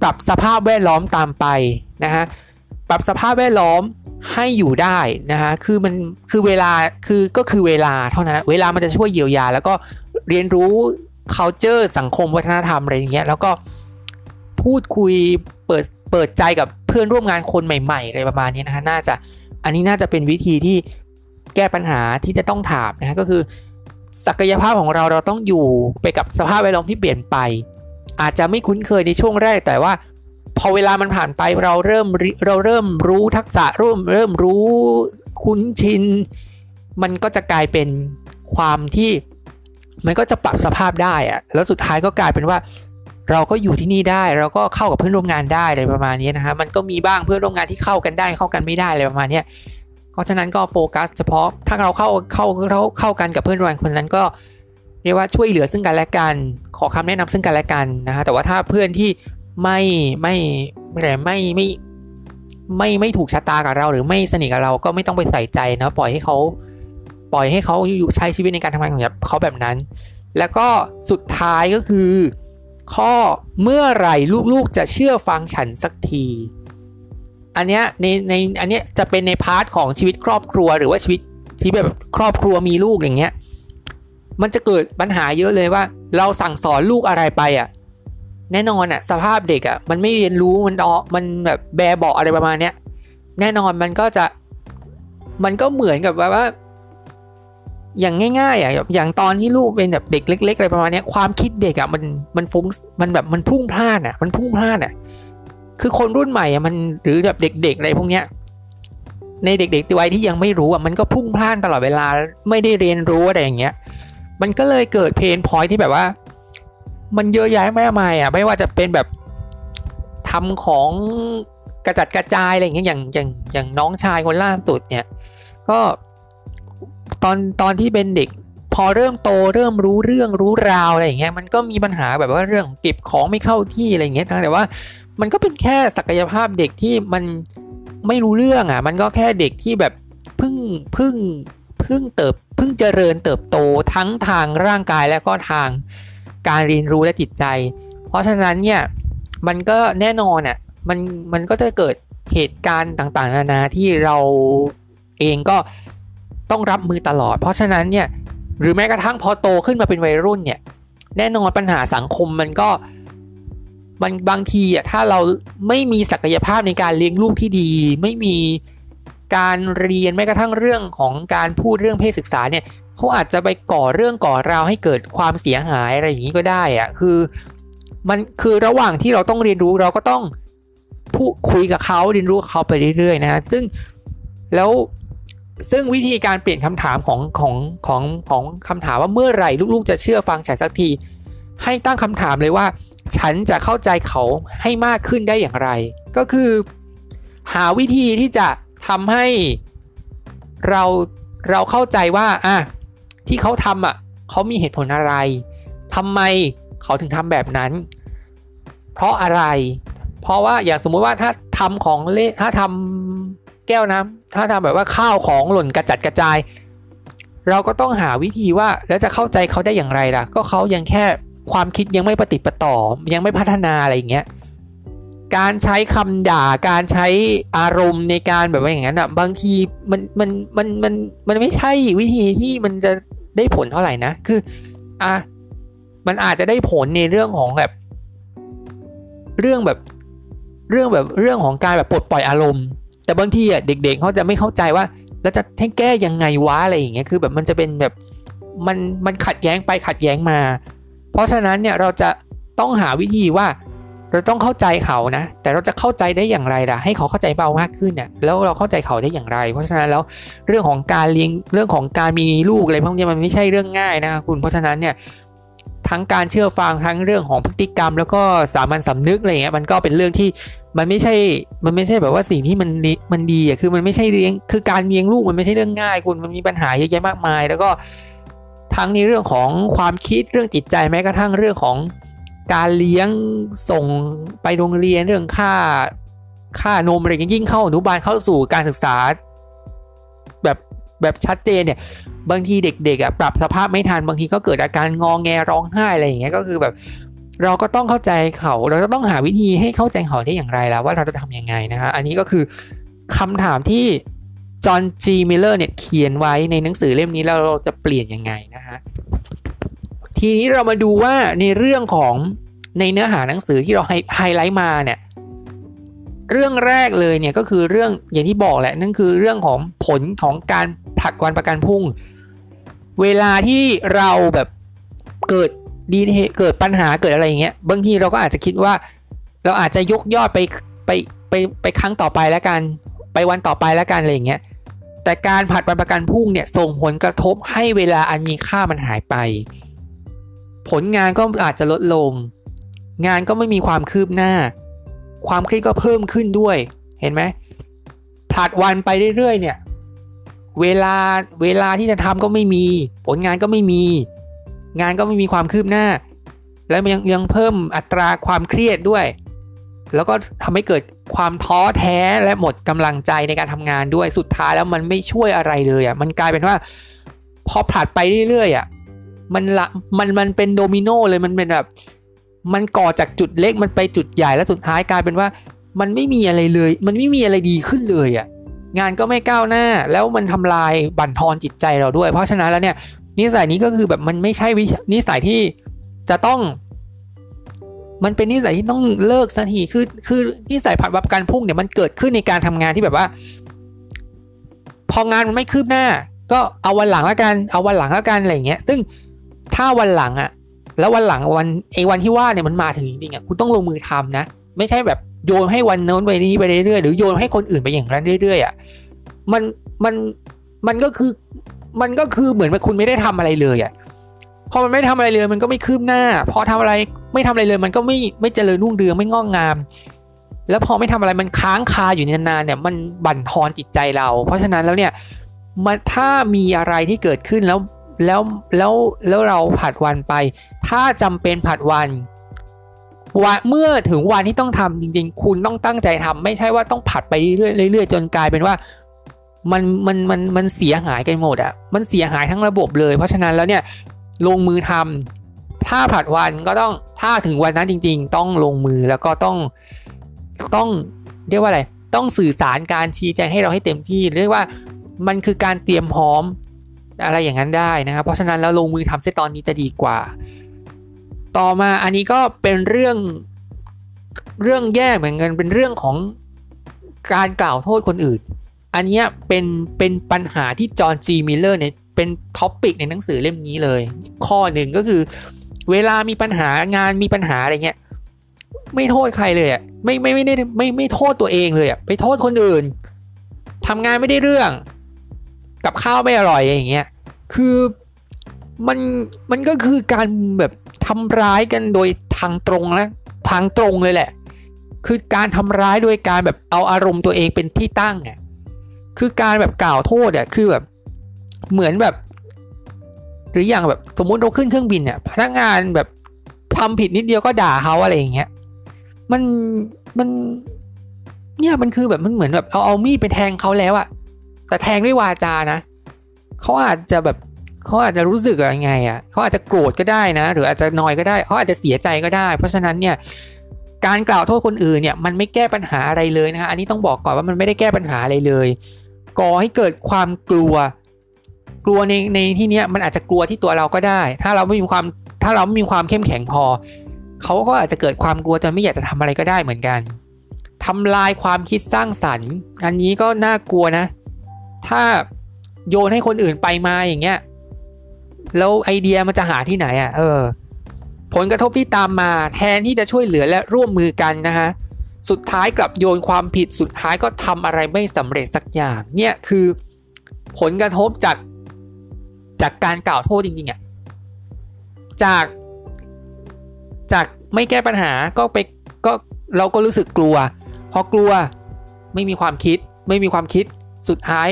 ปรับสภาพแวดล้อมตามไปนะฮะปรับสภาพแวดล้อมให้อยู่ได้นะฮะคือมันคือเวลาคือก็คือเวลาเท่านั้นเวลามันจะช่วยเยียวยา แล้วก็เรียนรู้ culture สังคมวัฒนธรรมอะไรอย่างเงี้ยแล้วก็พูดคุยเปิดเปิดใจกับเพื่อนร่วมงานคนใหม่ๆอะไรประมาณนี้นะฮะน่าจะอันนี้น่าจะเป็นวิธีที่ แก้ปัญหาที่จะต้องถามนะฮะก็คือ ศักยภาพของเราเราต้องอยู่ไปกับสภาพแวดล้อมที่เปลี่ยนไป อาจจะไม่คุ้นเคยในช่วงแรกแต่ว่า พอเวลามันผ่านไปเราเริ่มเราเริ่มรู้ทักษะเริ่มเริ่มรู้คุ้นชิน มันก็จะกลายเป็นความที่มันก็จะปรับสภาพได้อะแล้วสุดท้ายก็กลายเป็นว่าเราก็อยู่ที่นี่ได้เราก็เข้ากับเพื่อนร่วมงานได้อะไรประมาณนี้นะฮะมันก็มีบ้างเพื่อนร่วมงานที่เข้ากันได้เข้ากันไม่ได้อะไรประมาณนี้ เพราะฉะนั้นก็โฟกัสเฉพาะถ้าเราเข้าเข้าเข้าเข้ากันกับเพื่อนร่วมงานคนนั้นก็เรียกว่าช่วยเหลือซึ่งกันและกัน ขอคำแนะนำซึ่งกันและกันนะฮะแต่ว่าถ้าเพื่อนที่ไม่ไม่ไม่ไม่ไม่ไม่ไม่ถูกชะตากับเรา หรือไม่สนิทกับเราก็ไม่ต้องไปใส่ใจนะปล่อยให้เขาปล่อยให้เขาอยู่ใช้ชีวิตในการทำงานของเขาแบบนั้น แล้วก็สุดท้ายก็คือ ข้อเมื่อไหร่ลูกๆจะเชื่อฟังฉันสักที อันเนี้ยในในอันเนี้ยจะเป็นใน part ของชีวิตครอบครัวหรือว่าชีวิตชีวิตแบบครอบครัวมีลูกอย่างเงี้ยมันจะเกิดปัญหาเยอะเลยว่า เราสั่งสอนลูกอะไรไปอะแน่นอนอะสภาพเด็กอะมันไม่เรียนรู้มันเออมันแบบแบเบาะอะไรประมาณเนี้ยแน่นอนมันก็จะมันก็เหมือนกับว่าอย่างง่ายๆอะอย่างตอนที่ลูกเป็นแบบเด็กเล็ก ๆ อะไรประมาณเนี้ยความคิดเด็กอะมันมันฟุ้งมันแบบมันพุ่งพลาดอะมันพุ่งพลาดอะ คือคนรุ่นใหม่อะมันหรือแบบเด็กๆอะไรพวกเนี้ยในเด็กๆวัยที่ยังไม่รู้อะมันก็พุ่งพล่าดตลอดเวลาไม่ได้เรียนรู้อะไรอย่างเงี้ยมันก็เลยเกิดเพนพอยที่แบบว่า มันเยอะแยะมากมายอะไม่ว่าจะเป็นแบบทำของกระจัดกระจายอะไรอย่างเงี้ยอย่างอย่างอย่างน้องชายคนล่าสุดเนี่ยก็ตอนตอนที่เป็นเด็กพอเริ่มโตเริ่มรู้เรื่องรู้ราวอะไรอย่างเงี้ยมันก็มีปัญหาแบบว่าเรื่องเก็บของไม่เข้าที่อะไรอย่างเงี้ยแต่ว่า มันก็เป็นแค่ศักยภาพเด็กที่มันไม่รู้เรื่องอะ มันก็แค่เด็กที่แบบพิ่งพิ่งพิ่งเติบพิ่งเจริญเติบโตทั้งทางร่างกายและก็ทางการเรียนรู้และจิตใจ เพราะฉะนั้นเนี่ยมันก็แน่นอนอะมันมันก็จะเกิดเหตุการณ์ต่างๆ นานาที่เราเองก็ต้องรับมือตลอด เพราะฉะนั้นเนี่ยหรือแม้กระทั่งพอโตขึ้นมาเป็นวัยรุ่นเนี่ยแน่นอนปัญหาสังคมมันก็ มันบางทีอะถ้าเราไม่มีศักยภาพในการเลี้ยงลูกที่ดี ไม่มีการเรียนแม้กระทั่งเรื่องของการพูดเรื่องเพศศึกษาเนี่ยเขาอาจจะไปก่อเรื่องก่อราวให้เกิดความเสียหายอะไรอย่างนี้ก็ได้อะคือมันคือระหว่างที่เราต้องเรียนรู้เราก็ต้องพูดคุยกับเขาเรียนรู้เขาไปเรื่อยๆนะซึ่งแล้วซึ่งวิธีการเปลี่ยนคำถามของของของของคำถามว่าเมื่อไหร่ลูกๆ จะเชื่อฟังฉันสักที ให้ตั้งคำถามเลยว่า ฉันจะเข้าใจเขาให้มากขึ้นได้อย่างไร ก็คือหาวิธีที่จะทำให้เราเราเข้าใจว่าอะที่เขาทำอะเขามีเหตุผลอะไรทำไมเขาถึงทำแบบนั้น เพราะอะไร เพราะว่าอย่างสมมุติว่าถ้าทำของเละถ้าทำแก้วน้ำถ้าทำแบบว่าข้าวของหล่นกระจัดกระจาย เราก็ต้องหาวิธีว่าแล้วจะเข้าใจเขาได้อย่างไรล่ะ ก็เขายังแค่ ความคิดยังไม่ปฏิปต่อ ยังไม่พัฒนาอะไรอย่างเงี้ยการใช้คำด่าการใช้อารมณ์ในการแบบว่าอย่างนั้นอะบางทีมันมันมันมันมันไม่ใช่วิธีที่มันจะได้ผลเท่าไหร่นะ คืออะมันอาจจะได้ผลในเรื่องของแบบ เรื่องแบบเรื่องแบบเรื่องของการแบบปลดปล่อยอารมณ์ แต่บางทีอะเด็ก ๆเขาจะไม่เข้าใจว่าแล้วจะให้แก้ยังไงวะอะไรอย่างเงี้ยคือแบบมันจะเป็นแบบมันมันขัดแย้งไปขัดแย้งมา เพราะฉะนั้นเนี่ยเราจะต้องหาวิธีว่า เราต้องเข้าใจเขานะ แต่เราจะเข้าใจได้อย่างไรล่ะ ให้เขาเข้าใจเบามากขึ้นเนี่ยแล้วเราเข้าใจเขาได้อย่างไร เพราะฉะนั้นแล้วเรื่องของการเลี้ยงเรื่องของการมีลูกอะไรพวกนี้มันไม่ใช่เรื่องง่ายนะคุณเพราะฉะนั้นเนี่ยทั้งการเชื่อฟังทั้งเรื่องของพฤติกรรม แล้วก็สามัญสำนึกอะไรเงี้ยมันก็เป็นเรื่องที่มันไม่ใช่ มันไม่ใช่แบบว่าสิ่งที่มันมันดีอะคือมันไม่ใช่เลี้ยงคือการเลี้ยงลูกมันไม่ใช่เรื่องง่ายคุณมันมีปัญหาเยอะแยะมากมาย แล้วก็ ทั้งในเรื่องของความคิดเรื่องจิตใจแม้กระทั่งเรื่องของการเลี้ยงส่งไปโรงเรียนเรื่องค่าค่านมอะไรยิ่งเข้าอนุบาลเข้าสู่การศึกษา แบบแบบชัดเจนเนี่ยบางทีเด็กๆอะปรับสภาพไม่ทันบางทีก็เกิดอาการงองแงร้องไห้อะไรอย่างเงี้ยก็คือแบบ เราก็ต้องเข้าใจเขา เราจะต้องหาวิธีให้เข้าใจเขาได้อย่างไรแล้วว่าเราจะทำยังไงนะฮะอันนี้ก็คือคำถามที่ จอห์นจีมิลเลอร์เนี่ยเขียนไว้ในหนังสือเล่มนี้แล้วเราจะเปลี่ยนยังไงนะฮะทีนี้เรามาดูว่าในเรื่องของในเนื้อหาหนังสือที่เราไฮไลท์มาเนี่ยเรื่องแรกเลยเนี่ยก็คือเรื่องอย่างที่บอกแหละนั่นคือเรื่องของผลของการผลักวันประกันพุ่ง เวลาที่เราแบบเกิดดีเกิดปัญหาเกิดอะไรอย่างเงี้ยบางทีเราก็อาจจะคิดว่า เราอาจจะยกยอดไปไปไปไปครั้งต่อไปแล้วกัน ไปวันต่อไปแล้วกันอะไรอย่างเงี้ย แต่การผัดวันประกันพรุ่งเนี่ยส่งผลกระทบให้เวลาอันมีค่ามันหายไป ผลงานก็อาจจะลดลง งานก็ไม่มีความคืบหน้า ความเครียดก็เพิ่มขึ้นด้วย เห็นไหมผลัดวันไปเรื่อยๆ เนี่ย เวลาเวลาที่จะทำก็ไม่มี ผลงานก็ไม่มี งานก็ไม่มีความคืบหน้า แล้วยังยังเพิ่มอัตราความเครียดด้วย แล้วก็ทำให้เกิดความท้อแท้และหมดกำลังใจในการทำงานด้วยสุดท้ายแล้วมันไม่ช่วยอะไรเลยอะมันกลายเป็นว่า พอผลัดไปเรื่อยๆอะมันละมันมันเป็นโดมิโนเลยมันเป็นแบบมันก่อจากจุดเล็กมันไปจุดใหญ่แล้วสุดท้ายกลายเป็นว่า มันไม่มีอะไรเลย มันไม่มีอะไรดีขึ้นเลยอะ่ะงานก็ไม่ก้าวหน้า แล้วมันทำลายบั่นทอนจิตใจเราด้วย เพราะฉะนั้นแล้วเนี่ยนิสัยนี้ก็คือแบบมันไม่ใช่วินิสัยที่จะต้อง มันเป็นนิสัยที่ต้องเลิกสักทีคือ คือนิสัยผัดวับการพุ่งเนี่ยมันเกิดขึ้นในการทำงานที่แบบว่า พองานมันไม่คืบหน้า ก็เอาวันหลังแล้วกันเอาวันหลังแล้วกันอะไรเงี้ย ซึ่งถ้าวันหลังอะแล้ววันหลังวันไอ้วันที่ว่าเนี่ยมันมาถึงจริงๆอะคุณต้องลงมือทำนะ ไม่ใช่แบบโยนให้วันโน้นไปนี้ไปเรื่อยๆหรือโยนให้คนอื่นไปอย่างนั้นเรื่อยๆอะมันมันมันก็คือมันก็คือเหมือนว่าคุณไม่ได้ทำอะไรเลยอะ พอมันไม่ทำอะไรเลยมันก็ไม่คืบหน้า พอทำอะไรไม่ทำอะไรเลยมันก็ไม่ไม่เจริญรุ่งเรืองไม่งอกงาม แล้วพอไม่ทำอะไรมันค้างคาอยู่นานๆเนี่ยมันบั่นทอนจิตใจเรา เพราะฉะนั้นแล้วเนี่ยมาถ้ามีอะไรที่เกิดขึ้นแล้วแล้วแล้วแล้วเราผัดวันไป ถ้าจำเป็นผัดวันวันเมื่อถึงวันที่ต้องทำจริง ๆ คุณต้องตั้งใจทำไม่ใช่ว่าต้องผัดไปเรื่อยๆเรื่อยๆจนกลายเป็นว่ามันมันมันมันเสียหายกันหมดอะ่ะมันเสียหายทั้งระบบเลย เพราะฉะนั้นแล้วเนี่ย ลงมือทำถ้าผัดวันก็ต้องถ้าถึงวันนั้นจริง ๆ ต้องลงมือแล้วก็ต้องต้องเรียกว่าอะไรต้องสื่อสารการชี้แจงให้เราให้เต็มที่ เรียกว่ามันคือการเตรียมพร้อมอะไรอย่างนั้นได้นะครับ เพราะฉะนั้นแล้วลงมือทำเสียตอนนี้จะดีกว่า ต่อมาอันนี้ก็เป็นเรื่องเรื่องแย่เหมือนกันเป็นเรื่องของการกล่าวโทษคนอื่น อันนี้เป็นเป็นปัญหาที่จอห์นจีมิลเลอร์เนี่ย เป็น topic ในหนังสือเล่มนี้เลย ข้อหนึ่งก็คือ เวลามีปัญหางานมีปัญหาอะไรเงี้ยไม่โทษใครเลยอะไม่ไม่ไม่ได้ไม่ไม่โทษตัวเองเลยอะไปโทษคนอื่นทำงานไม่ได้เรื่อง กับข้าวไม่อร่อยอย่างเงี้ยคือมันมันก็คือการแบบทำร้ายกันโดยทางตรงนะทางตรงเลยแหละ คือการทำร้ายโดยการแบบเอาอารมณ์ตัวเองเป็นที่ตั้งอะคือการแบบกล่าวโทษอะคือแบบ เหมือนแบบ หรืออย่างแบบสมมุติเราขึ้นเครื่องบินเนี่ยพนักงานแบบทำผิดนิดเดียวก็ด่าเขาอะไรอย่างเงี้ยมันมันเนี่ยมันคือแบบมันเหมือนแบบเอาเอามีดไปแทงเขาแล้วอะแต่แทงด้วยวาจานะเขาอาจจะแบบเขาอาจจะรู้สึกยังไงอะเขาอาจจะโกรธก็ได้นะ หรืออาจจะนอยก็ได้เขาอาจจะเสียใจก็ได้ เพราะฉะนั้นเนี่ยการกล่าวโทษคนอื่นเนี่ยมันไม่แก้ปัญหาอะไรเลยนะคะอันนี้ต้องบอกก่อนว่ามันไม่ได้แก้ปัญหาอะไรเลย ก่อให้เกิดความกลัว กลัวในในที่นี้มันอาจจะกลัวที่ตัวเราก็ได้ ถ้าเราไม่มีความถ้าเราไม่มีความเข้มแข็งพอ เขาก็อาจจะเกิดความกลัวจนไม่อยากจะทำอะไรก็ได้เหมือนกันทำลายความคิดสร้างสรรค์ อันนี้ก็น่ากลัวนะ ถ้าโยนให้คนอื่นไปมาอย่างเงี้ยแล้วไอเดียมันจะหาที่ไหนอะ่ะเออ ผลกระทบที่ตามมาแทนที่จะช่วยเหลือและร่วมมือกันนะฮะสุดท้ายกลับโยนความผิดสุดท้ายก็ทำอะไรไม่สำเร็จสักอย่าง เนี่ยคือผลกระทบจาก จากการกล่าวโทษจริงๆอะ่ะจาก จากไม่แก้ปัญหาก็ไปก็เราก็รู้สึกกลัว พอกลัวไม่มีความคิด ไม่มีความคิดสุดท้าย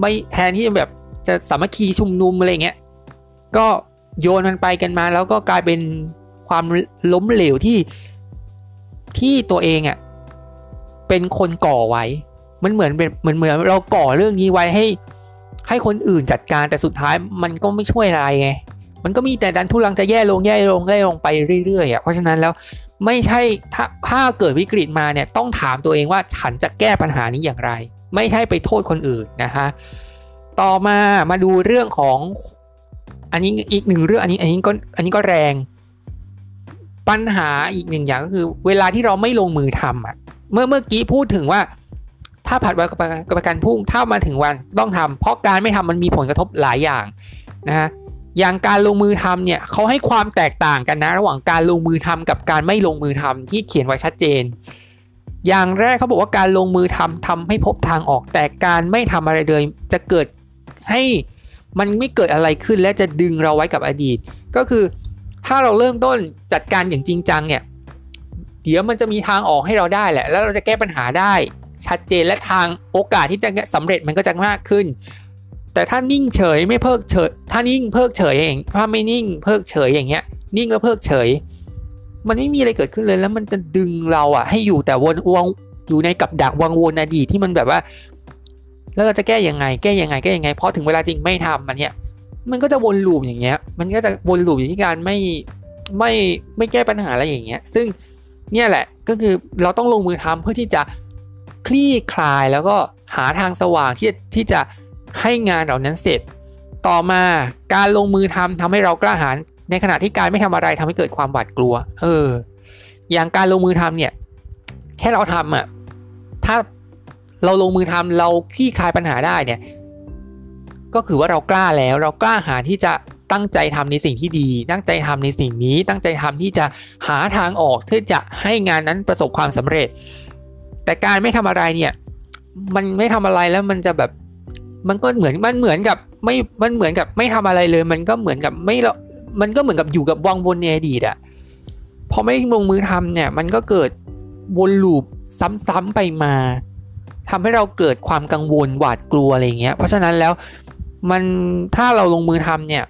ไม่แทนที่จะแบบจะสามัคคีชุมนุมอะไรเงี้ยก็โยนมันไปกันมา แล้วก็กลายเป็นความล้มเหลวที่ที่ตัวเองอะ่ะเป็นคนก่อไว้ มันเหมือนเป็นเหมือนเหมือนเราก่อเรื่องนี้ไว้ให้ ให้คนอื่นจัดการแต่สุดท้ายมันก็ไม่ช่วยอะไรไงมันก็มีแต่ดันทุลังจะแย่ลงแย่ลงแย่ลงไปเรื่อยๆอะเพราะฉะนั้นแล้วไม่ใช่ถ้าถ้าเกิดวิกฤตมาเนี่ยต้องถามตัวเองว่าฉันจะแก้ปัญหานี้อย่างไร ไม่ใช่ไปโทษคนอื่นนะคะต่อมามาดูเรื่องของอันนี้อีกหนึ่งเรื่องอันนี้อันนี้ก็อันนี้ก็แรง ปัญหาอีกหนึ่งอย่างก็คือ เวลาที่เราไม่ลงมือทำอะเมื่อเมื่อกี้พูดถึงว่า ถ้าผัดวันกับประกันพุ่งถ้ามาถึงวันต้องทำเพราะการไม่ทำมันมีผลกระทบหลายอย่างนะฮะอย่างการลงมือทำเนี่ยเขาให้ความแตกต่างกันนะ ระหว่างการลงมือทำกับการไม่ลงมือทำที่เขียนไว้ชัดเจน อย่างแรกเขาบอกว่าการลงมือทำทำให้พบทางออก แต่การไม่ทำอะไรเลยจะเกิดให้มันไม่เกิดอะไรขึ้นและจะดึงเราไว้กับอดีต ก็คือถ้าเราเริ่มต้นจัดการอย่างจริงจังเนี่ยเดี๋ยวมันจะมีทางออกให้เราได้แหละ แล้วเราจะแก้ปัญหาได้ ชัดเจนและทางโอกาสที่จะสำเร็จมันก็จะมากขึ้น แต่ถ้านิ่งเฉยไม่เพิกเฉย ถ้านิ่งเพิกเฉยเองถ้าไม่นิ่งเพิกเฉยอย่างเงี้ย นิ่งก็เพิกเฉย มันไม่มีอะไรเกิดขึ้นเลยแล้วมันจะดึงเราอะให้อยู่แต่วนวงอยู่ในกับดักวังวนอดีตที่มันแบบว่า แล้วเราจะแก้ยังไง แก้ยังไงแก้ยังไงพอถึงเวลาจริงไม่ทำมันเนี่ยมันก็จะวนลูปอย่างเงี้ย มันก็จะวนลูปอยู่ที่การไม่ไม่ไม่แก้ปัญหาอะไรอย่างเงี้ย ซึ่งเนี่ยแหละก็คือเราต้องลงมือทำเพื่อที่จะ คลี่คลายแล้วก็หาทางสว่างที่ที่จะให้งานเหล่านั้นเสร็จ ต่อมาการลงมือทำทำให้เรากล้าหาญในขณะที่การไม่ทำอะไรทำให้เกิดความหวาดกลัว เออ อย่างการลงมือทำเนี่ย แค่เราทำอะ ถ้าเราลงมือทำเราคลี่คลายปัญหาได้เนี่ย ก็คือว่าเรากล้าแล้ว เรากล้าหาที่จะตั้งใจทำในสิ่งที่ดี ตั้งใจทำในสิ่งนี้ ตั้งใจทำที่จะหาทางออกที่จะให้งานนั้นประสบความสำเร็จ แต่การไม่ทำอะไรเนี่ย มันไม่ทำอะไรแล้วมันจะแบบ มันก็เหมือนมันเหมือนกับไม่มันเหมือนกับไม่ทำอะไรเลย มันก็เหมือนกับไม่มันก็เหมือนกับอยู่กับวังวนในอดีตอะพอไม่ลงมือทำเนี่ย มันก็เกิดวนลูปซ้ำๆไปมาทำให้เราเกิดความกังวลหวาดกลัวอะไรเงี้ย เพราะฉะนั้นแล้วมันถ้าเราลงมือทำเนี่ย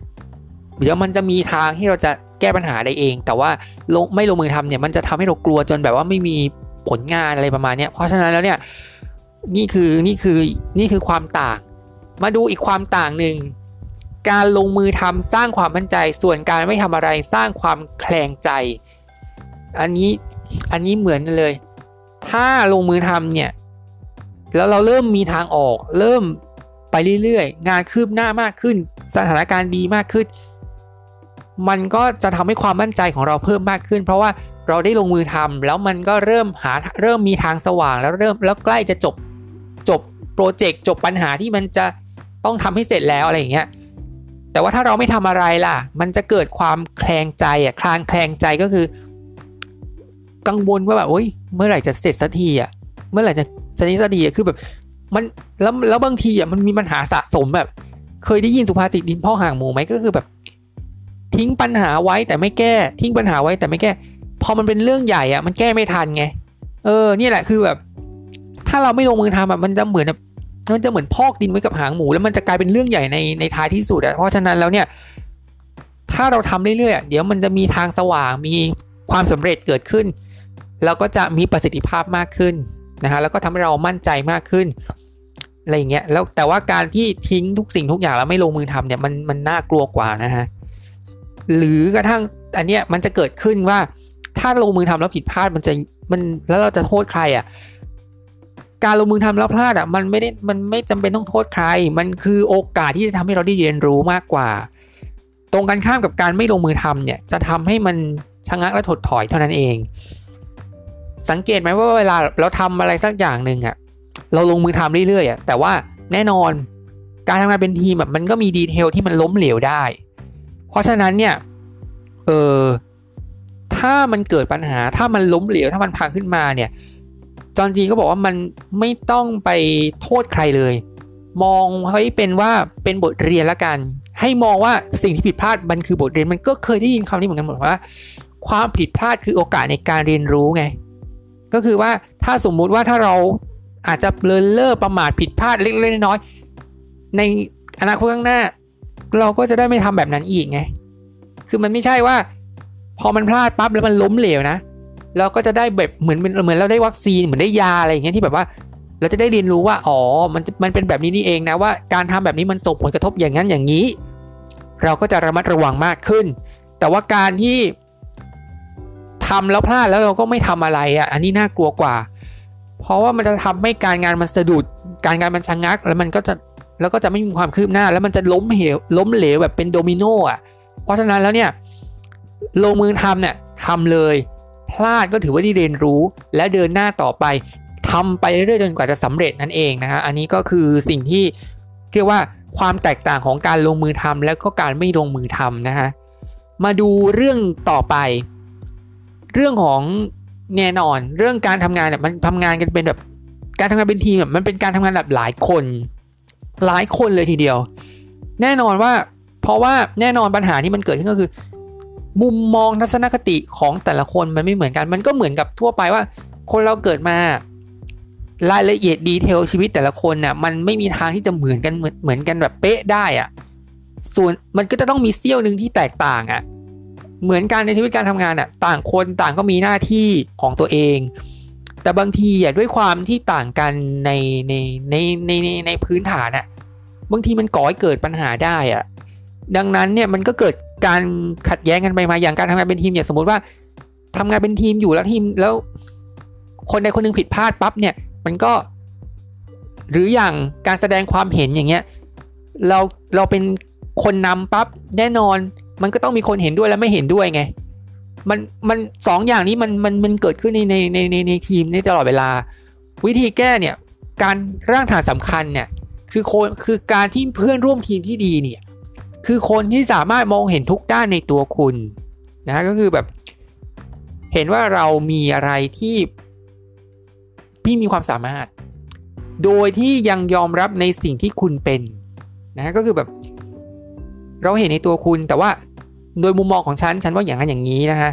เดี๋ยวมันจะมีทางที่เราจะแก้ปัญหาได้เอง แต่ว่าลงไม่ลงมือทำเนี่ยมันจะทำให้เรากลัวจนแบบว่าไม่มี ผลงานอะไรประมาณนี้เพราะฉะนั้นแล้วเนี่ยนี่คือนี่คือนี่คือความต่าง มาดูอีกความต่างหนึ่งการลงมือทำสร้างความมั่นใจส่วนการไม่ทำอะไรสร้างความแคลงใจ อันนี้อันนี้เหมือนเลย ถ้าลงมือทำเนี่ยแล้วเราเริ่มมีทางออก เริ่มไปเรื่อยๆ งานคืบหน้ามากขึ้น สถานการณ์ดีมากขึ้น มันก็จะทำให้ความมั่นใจของเราเพิ่มมากขึ้น เพราะว่า เราได้ลงมือทำแล้วมันก็เริ่มหาเริ่มมีทางสว่างแล้วเริ่มแล้วใกล้จะจบจบโปรเจกต์จบปัญหาที่มันจะต้องทำให้เสร็จแล้วอะไรอย่างเงี้ยแต่ว่าถ้าเราไม่ทำอะไรล่ะ มันจะเกิดความแคลงใจอะคลางแคลงใจก็คือ กังวลว่าแบบโอ๊ยเมื่อไหร่จะเสร็จสักทีอะเมื่อไหร่จะจะนี้สักทีอะคือแบบมันแล้วแล้วบางทีอะมันมีปัญหาสะสมแบบ เคยได้ยินสุภาษิตดินพ่อห่างหมูไหมก็คือแบบ ทิ้งปัญหาไว้แต่ไม่แก้ ทิ้งปัญหาไว้แต่ไม่แก้ พอมันเป็นเรื่องใหญ่อะมันแก้ไม่ทันไง เออนี่แหละคือแบบ ถ้าเราไม่ลงมือทำแบบมันจะเหมือนแบบมันจะเหมือนพอกดินไว้กับหางหมูแล้วมันจะกลายเป็นเรื่องใหญ่ในในท้ายที่สุดอะเพราะฉะนั้นแล้วเนี่ย ถ้าเราทำเรื่อยๆเดี๋ยวมันจะมีทางสว่างมีความสำเร็จเกิดขึ้น แล้วก็จะมีประสิทธิภาพมากขึ้นนะฮะแล้วก็ทำให้เรามั่นใจมากขึ้นอะไรอย่างเงี้ยแล้วแต่ว่าการที่ทิ้งทุกสิ่งทุกอย่างแล้วไม่ลงมือทำเนี่ยมันมันน่ากลัวกว่านะฮะหรือกระทั่งอันเนี้ยมันจะเกิดขึ้นว่า ถ้าลงมือทำแล้วผิดพลาดมันจะมันแล้วเราจะโทษใครอะการลงมือทำแล้วพลาดอะมันไม่ได้มันไม่จำเป็นต้องโทษใคร มันคือโอกาสที่จะทำให้เราได้เรียนรู้มากกว่า ตรงกันข้ามกับการไม่ลงมือทำเนี่ยจะทำให้มันชะงักและถดถอยเท่านั้นเอง สังเกตไหมว่าเวลาเราทำอะไรสักอย่างหนึ่งอะเราลงมือทำเรื่อยๆอะแต่ว่าแน่นอนการทำงานเป็นทีมแบบมันก็มีดีเทลที่มันล้มเหลวได้ เพราะฉะนั้นเนี่ย เออ ถ้ามันเกิดปัญหา ถ้ามันล้มเหลว ถ้ามันพังขึ้นมาเนี่ย จอนจีก็บอกว่ามันไม่ต้องไปโทษใครเลย มองให้เป็นว่าเป็นบทเรียนละกัน ให้มองว่าสิ่งที่ผิดพลาดมันคือบทเรียน มันก็เคยได้ยินคำนี้เหมือนกันหมดว่า ความผิดพลาดคือโอกาสในการเรียนรู้ไง ก็คือว่าถ้าสมมุติว่าถ้าเราอาจจะเลินเล่อประมาทผิดพลาดเล็กๆน้อยๆในอนาคตข้างหน้า เราก็จะได้ไม่ทำแบบนั้นอีกไง คือมันไม่ใช่ว่า พอมันพลาดปั๊บแล้วมันล้มเหลวนะเราก็จะได้แบบเหมือนเหมือนเราได้วัคซีนเหมือนได้ยาอะไรอย่างเงี้ยที่แบบว่า เราจะได้เรียนรู้ว่าอ๋อมันมันเป็นแบบนี้นี่เองนะว่าการทำแบบนี้มันส่งผลกระทบอย่างนั้นอย่างนี้ เราก็จะระมัดระวังมากขึ้น แต่ว่าการที่ทำแล้วพลาดแล้วเราก็ไม่ทำอะไรอะอันนี้น่ากลัวกว่า เพราะว่ามันจะทำให้การงานมันสะดุดการงานมันชะงัก แล้วมันก็จะแล้วก็จะไม่มีความคืบหน้า แล้วมันจะล้มเหวล้มเหลวแบบเป็นโดมิโนอะเพราะฉะนั้นแล้วเนี่ย ลงมือทำเนี่ยทำเลย พลาดก็ถือว่าได้เรียนรู้ และเดินหน้าต่อไปทำไปเรื่อยๆจนกว่าจะสำเร็จนั่นเองนะฮะอันนี้ก็คือสิ่งที่เรียกว่าความแตกต่างของการลงมือทำแล้วก็การไม่ลงมือทำนะฮะมาดูเรื่องต่อไป เรื่องของแน่นอน เรื่องการทำงานเนี่ยมันทำงานกันเป็นแบบการทำงานเป็นทีมแบบมันเป็นการทำงานแบบหลายคน หลายคนเลยทีเดียว แน่นอนว่า เพราะว่าแน่นอนปัญหาที่มันเกิดขึ้นก็คือ มุมมองทัศนคติของแต่ละคนมันไม่เหมือนกัน มันก็เหมือนกับทั่วไปว่า คนเราเกิดมารายละเอียดดีเทลชีวิตแต่ละคนน่ะมันไม่มีทางที่จะเหมือนกันเหมือนเหมือนกันแบบเป๊ะได้อะส่วนมันก็จะต้องมีเซี่ยวหนึ่งที่แตกต่างอะเหมือนกันในชีวิตการทำงานอะต่างคนต่างก็มีหน้าที่ของตัวเอง แต่บางทีอะด้วยความที่ต่างกันในในในในในในพื้นฐานอะบางทีมันก่อให้เกิดปัญหาได้อะ ดังนั้นเนี่ยมันก็เกิดการขัดแย้งกันไปมาอย่างการทำงานเป็นทีมเนี่ยสมมติว่าทำงานเป็นทีมอยู่แล้วทีมแล้ว คนใดคนนึงผิดพลาดปั๊บเนี่ย มันก็ หรืออย่างการแสดงความเห็นอย่างเงี้ยเราเราเป็นคนนำปั๊บแน่นอน มันก็ต้องมีคนเห็นด้วยและไม่เห็นด้วยไง มันมันสองอย่างนี้มันมันมันเกิดขึ้นในในในในในทีมในตลอดเวลา วิธีแก้เนี่ย การร่างฐานสำคัญเนี่ย คือคนคือการที่เพื่อนร่วมทีมที่ดีเนี่ย คือคนที่สามารถมองเห็นทุกด้านในตัวคุณนะก็คือแบบเห็นว่าเรามีอะไรที่พี่มีความสามารถ โดยที่ยังยอมรับในสิ่งที่คุณเป็นนะก็คือแบบ เราเห็นในตัวคุณแต่ว่าโดยมุมมองของฉันฉันว่าอย่างนั้นอย่างนี้นะฮะ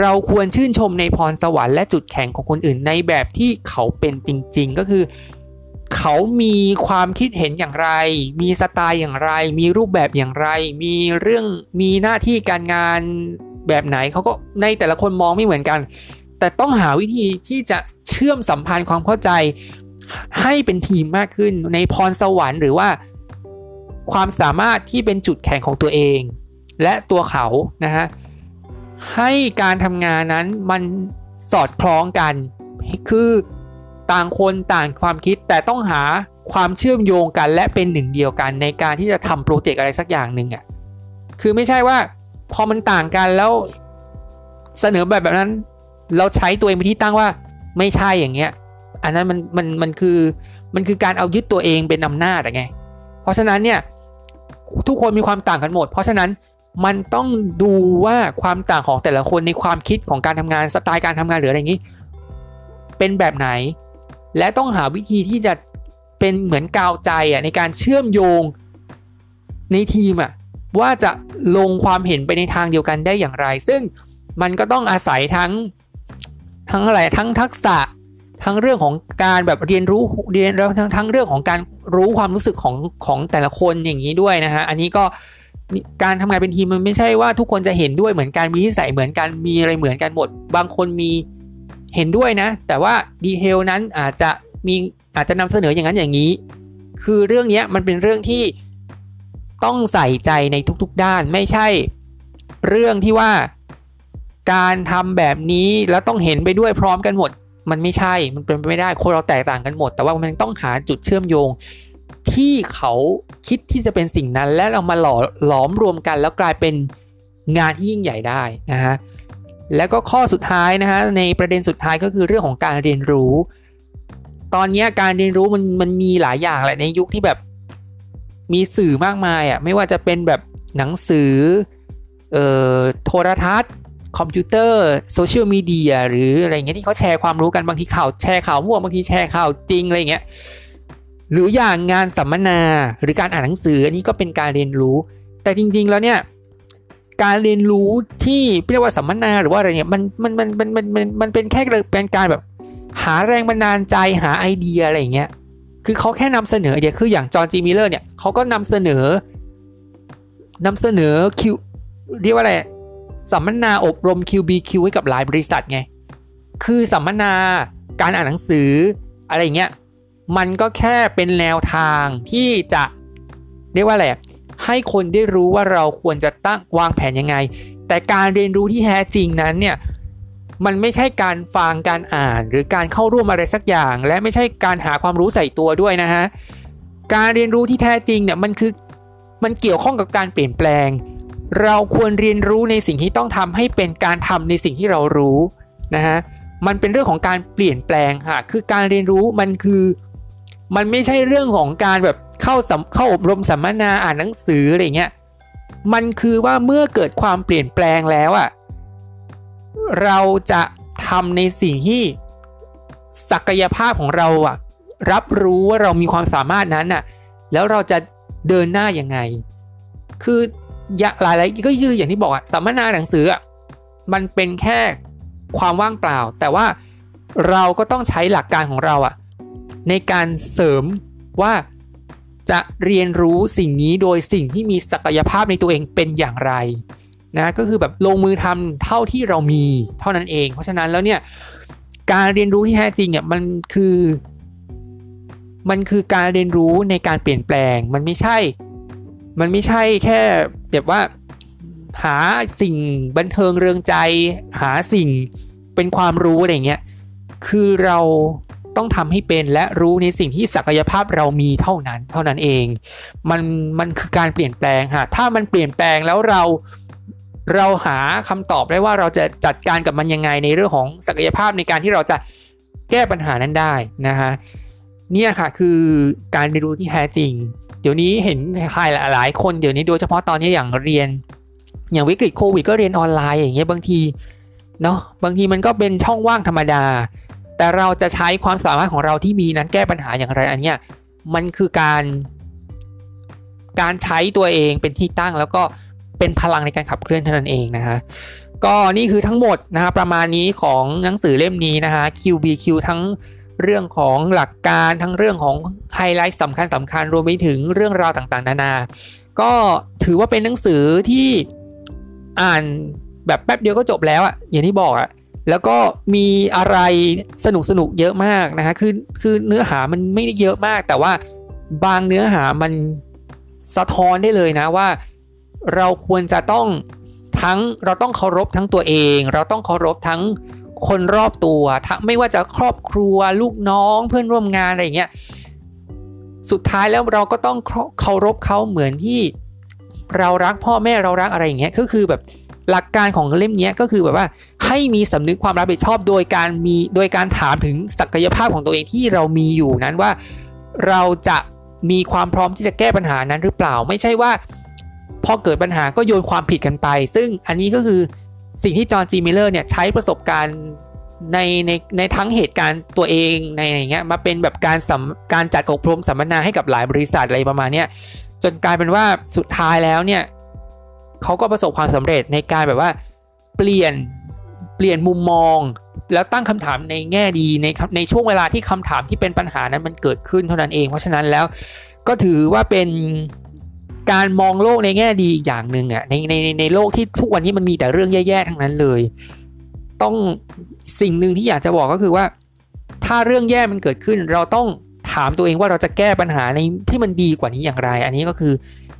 เราควรชื่นชมในพรสวรรค์และจุดแข็งของคนอื่นในแบบที่เขาเป็นจริง ๆ ก็คือ เขามีความคิดเห็นอย่างไร มีสไตล์อย่างไร มีรูปแบบอย่างไร มีเรื่องมีหน้าที่การงานแบบไหนเขาก็ในแต่ละคนมองไม่เหมือนกัน แต่ต้องหาวิธีที่จะเชื่อมสัมพันธ์ความเข้าใจให้เป็นทีมมากขึ้นในพรสวรรค์หรือว่าความสามารถที่เป็นจุดแข็งของตัวเอง และตัวเขานะฮะให้การทำงานนั้นมันสอดคล้องกัน คือ ต่างคนต่างความคิดแต่ต้องหาความเชื่อมโยงกันและเป็นหนึ่งเดียวกันในการที่จะทำโปรเจกต์อะไรสักอย่างหนึ่งอะคือไม่ใช่ว่าพอมันต่างกันแล้วเสนอแบบแบบนั้น เราใช้ตัวเองเป็นที่ตั้งว่าไม่ใช่อย่างเงี้ย อันนั้นมันมันมันคือมันคือการเอายึดตัวเองเป็นอำนาจอะไง เพราะฉะนั้นเนี่ยทุกคนมีความต่างกันหมด เพราะฉะนั้นมันต้องดูว่าความต่างของแต่ละคนในความคิดของการทำงานสไตล์การทำงานหรืออะไรอย่างนี้ เป็นแบบไหน และต้องหาวิธีที่จะเป็นเหมือนกาวใจอะในการเชื่อมโยงในทีมอะว่าจะลงความเห็นไปในทางเดียวกันได้อย่างไร ซึ่งมันก็ต้องอาศัยทั้งทั้งอะไรทั้งทักษะทั้งเรื่องของการแบบเรียนรู้เรียนแล้วทั้งทั้งเรื่องของการรู้ความรู้สึกของของแต่ละคนอย่างนี้ด้วยนะฮะอันนี้ก็การทำงานเป็นทีมมันไม่ใช่ว่าทุกคนจะเห็นด้วยเหมือนกันมีนิสัยเหมือนกันมีอะไรเหมือนกันหมด บางคนมี เห็นด้วยนะ แต่ว่าดีเทลนั้นอาจจะมีอาจจะนำเสนออย่างนั้นอย่างนี้ คือเรื่องนี้มันเป็นเรื่องที่ต้องใส่ใจในทุกๆด้านไม่ใช่เรื่องที่ว่าการทำแบบนี้แล้วต้องเห็นไปด้วยพร้อมกันหมด มันไม่ใช่มันเป็นไปไม่ได้คนเราแตกต่างกันหมด แต่ว่ามันต้องหาจุดเชื่อมโยง ที่เขาคิดที่จะเป็นสิ่งนั้น และเรามาหล่อหลอมรวมกัน แล้วกลายเป็นงานที่ยิ่งใหญ่ได้นะฮะ แล้วก็ข้อสุดท้ายนะฮะในประเด็นสุดท้ายก็คือเรื่องของการเรียนรู้ ตอนนี้การเรียนรู้มันมันมีหลายอย่างแหละในยุคที่แบบมีสื่อมากมายอะไม่ว่าจะเป็นแบบหนังสือเอ่อโทรทัศน์ คอมพิวเตอร์โซเชียลมีเดียหรืออะไรเงี้ยที่เขาแชร์ความรู้กันบางทีข่าวแชร์ข่าวมั่วบางทีแชร์ข่าวจริงอะไรเงี้ยหรืออย่างงานสัมมนาหรือการอ่านหนังสืออันนี้ก็เป็นการเรียนรู้ แต่จริง ๆ แล้วเนี่ย การเรียนรู้ที่เรียกว่าสัมมนาหรือว่าอะไรเนี่ยมันมันมันมันมันมันมันเป็นแค่เป็นการแบบ หาแรงบันดาลใจหาไอเดียอะไรเงี้ยคือเขาแค่นำเสนอไอเดียคืออย่างจอห์จีมิเลอร์เนี่ยเขาก็นำเสนอนำเสนอคิวเรียกว่าอะไรสัมมนาอบรม QBQ ให้กับหลายบริษัทไง คือสัมมนาการอ่านหนังสืออะไรเงี้ย มันก็แค่เป็นแนวทางที่จะเรียกว่าอะไร ให้คนได้รู้ว่าเราควรจะตั้งวางแผนยังไง แต่การเรียนรู้ที่แท้จริงนั้นเนี่ยมันไม่ใช่การฟังการอ่าน หรือการเข้าร่วมอะไรสักอย่าง และไม่ใช่การหาความรู้ใส่ตัวด้วยนะฮะการเรียนรู้ที่แท้จริงเนี่ยมันคือมันเกี่ยวข้องกับการเปลี่ยนแปลง เราควรเรียนรู้ในสิ่งที่ต้องทำให้เป็นการทำในสิ่งที่เรารู้นะฮะมันเป็นเรื่องของการเปลี่ยนแปลงค่ะคือการเรียนรู้มันคือ มันไม่ใช่เรื่องของการแบบเข้าเข้าอบรมสัมมนาอ่านหนังสืออะไรเงี้ยมันคือว่าเมื่อเกิดความเปลี่ยนแปลงแล้วอะ่ะเราจะทำในสิ่งที่ศักยภาพของเราอะรับรู้ว่าเรามีความสามารถนั้นอะแล้วเราจะเดินหน้ายังไง คือหลาย ๆ ก็ยืออย่างที่บอกอะสัมมนาหนังสืออะมันเป็นแค่ความว่างเปล่า แต่ว่าเราก็ต้องใช้หลักการของเราอะ ในการเสริมว่าจะเรียนรู้สิ่งนี้โดยสิ่งที่มีศักยภาพในตัวเองเป็นอย่างไรนะก็คือแบบลงมือทำเท่าที่เรามีเท่านั้นเอง เพราะฉะนั้นแล้วเนี่ยการเรียนรู้ที่แท้จริงเนี่ยมันคือมันคือการเรียนรู้ในการเปลี่ยนแปลง มันไม่ใช่ มันไม่ใช่แค่แบบว่าหาสิ่งบันเทิงเริงใจ หาสิ่งเป็นความรู้อะไรเงี้ย คือเรา ต้องทำให้เป็นและรู้ในสิ่งที่ศักยภาพเรามีเท่านั้นเท่านั้นเอง มันมันคือการเปลี่ยนแปลงฮะถ้ามันเปลี่ยนแปลงแล้วเราเราหาคำตอบได้ว่าเราจะจัดการกับมันยังไงในเรื่องของศักยภาพในการที่เราจะแก้ปัญหานั้นได้นะฮะเนี่ยค่ะคือการเรียนรู้ที่แท้จริง เดี๋ยวนี้เห็นใครหลายคนเดี๋ยวนี้โดยเฉพาะตอนนี้อย่างเรียน อย่างวิกฤตโควิดก็เรียนออนไลน์อย่างเงี้ยบางทีเนาะบางทีมันก็เป็นช่องว่างธรรมดา แต่เราจะใช้ความสามารถของเราที่มีนั้นแก้ปัญหาอย่างไรอันเนี้ยมันคือการ การใช้ตัวเองเป็นที่ตั้งแล้วก็เป็นพลังในการขับเคลื่อนเท่านั้นเองนะฮะก็นี่คือทั้งหมดนะฮะประมาณนี้ของหนังสือเล่มนี้นะฮะ QBQ ทั้งเรื่องของหลักการทั้งเรื่องของไฮไลท์สำคัญสำคัญรวมไปถึงเรื่องราวต่างๆ นานา ก็ถือว่าเป็นหนังสือที่อ่านแบบแป๊บเดียวก็จบแล้วอะอย่างที่บอกอะ แล้วก็มีอะไรสนุกสนุกเยอะมากนะฮะคือคือเนื้อหามันไม่ได้เยอะมาก แต่ว่าบางเนื้อหามันสะท้อนได้เลยนะว่า เราควรจะต้องทั้งเราต้องเคารพทั้งตัวเอง เราต้องเคารพทั้งคนรอบตัวทั้งไม่ว่าจะครอบครัวลูกน้องเพื่อนร่วมงานอะไรอย่างเงี้ยสุดท้ายแล้วเราก็ต้องเคารพเขาเหมือนที่เรารักพ่อแม่เรารักอะไรอย่างเงี้ยก็คือแบบ หลักการของเล่มนี้ก็คือแบบว่าให้มีสำนึกความรับผิดชอบโดยการมีโดยการถามถึงศักยภาพของตัวเองที่เรามีอยู่นั้นว่าเราจะมีความพร้อมที่จะแก้ปัญหานั้นหรือเปล่า ไม่ใช่ว่า พอเกิดปัญหาก็โยนความผิดกันไป ซึ่งอันนี้ก็คือสิ่งที่จอห์นจีมิลเลอร์เนี่ยใช้ประสบการณ์ในในในทั้งเหตุการณ์ตัวเองในอย่างเงี้ยมาเป็นแบบการสัมการจัดอบรมสัมมนาให้กับหลายบริษัทอะไรประมาณเนี้ยจนกลายเป็นว่าสุดท้ายแล้วเนี่ย เขาก็ประสบความสำเร็จในการแบบว่าเปลี่ยนเปลี่ยนมุมมอง แล้วตั้งคำถามในแง่ดีในในช่วงเวลาที่คำถามที่เป็นปัญหานั้นมันเกิดขึ้นเท่านั้นเอง เพราะฉะนั้นแล้วก็ถือว่าเป็นการมองโลกในแง่ดีอย่างหนึ่งอะในในในโลกที่ทุกวันนี้มันมีแต่เรื่องแย่ๆทั้งนั้นเลย ต้องสิ่งหนึ่งที่อยากจะบอกก็คือว่า ถ้าเรื่องแย่มันเกิดขึ้น เราต้องถามตัวเองว่าเราจะแก้ปัญหาในที่มันดีกว่านี้อย่างไร อันนี้ก็คือ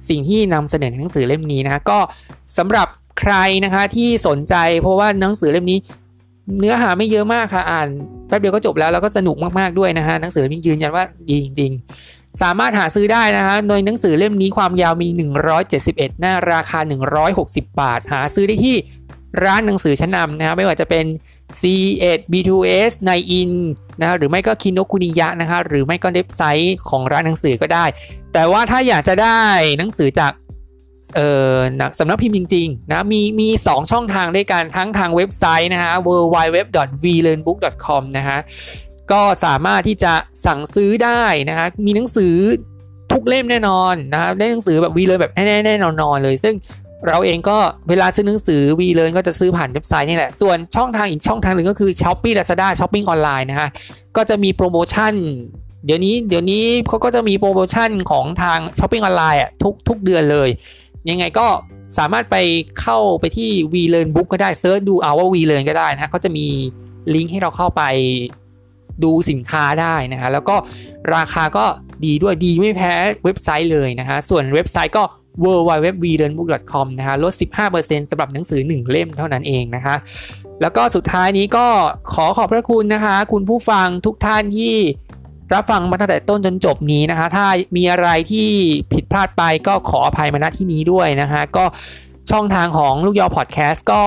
สิ่งที่นำเสนอในหนังสือเล่มนี้นะก็สำหรับใครนะคะที่สนใจ เพราะว่าหนังสือเล่มนี้ เนื้อหาไม่เยอะมากค่ะอ่านแป๊บเดียวก็จบแล้วแล้วก็สนุกมากๆด้วยนะฮะหนังสือเล่มนี้ยืนยันว่าดีจริง ๆ สามารถหาซื้อได้นะฮะโดยหนังสือเล่มนี้ความยาวมี 171 หน้าราคา 160 บาท หาซื้อได้ที่ร้านหนังสือชั้นนำนะฮะไม่ว่าจะเป็น C8 B2S ในอินนะหรือไม่ก็คินโนคุนิยะนะคะหรือไม่ก็เว็บไซต์ของร้านหนังสือก็ได้ แต่ว่าถ้าอยากจะได้หนังสือจากเอ่อสำนักพิมพ์จริงๆนะมีมี2ช่องทางด้วยกันทั้งทางเว็บไซต์นะฮะ www.vlearnbook.com นะฮะก็สามารถที่จะสั่งซื้อได้นะฮะมีหนังสือทุกเล่มแน่นอนนะครับได้หนังสือแบบวีเลยแบบแน่ๆแน่นอนเลย ซึ่ง เราเองก็เวลาซื้อหนังสือวีเลยก็จะซื้อผ่านเว็บไซต์นี่แหละ ส่วนช่องทางอีกช่องทางหนึ่งก็คือ s h อ p e e Lazada ช้อปปิ้งออนไลน์นะฮะ ก็จะมีโปรโมชั่น เดี๋ยวนี้เดี๋ยวนี้เขาก็จะมีโปรโมชั่นของทาง shopping online อะทุกทุกเดือนเลย ยังไงก็สามารถไปเข้าไปที่ V Learn Book ก็ได้ search ดูเอาว่า V Learn ก็ได้นะก็จะมีลิงก์ให้เราเข้าไปดูสินค้าได้นะฮะแล้วก็ราคาก็ดีด้วยดีไม่แพ้เว็บไซต์เลยนะฮะส่วนเว็บไซต์ก็ w w w v l e a r n b o o k c o m นะฮะลด 15%สำหรับหนังสือ 1 เล่มเท่านั้นเองนะคะแล้วก็สุดท้ายนี้ก็ขอขอบพระคุณนะคะ คุณผู้ฟังทุกท่านที่รับฟังมาตั้งแต่ต้นจนจบนี้นะคะ ถ้ามีอะไรที่ผิดพลาดไปก็ขออภัยมาณที่นี้ด้วยนะคะก็ช่องทางของลูกยอพอดแคสต์ก็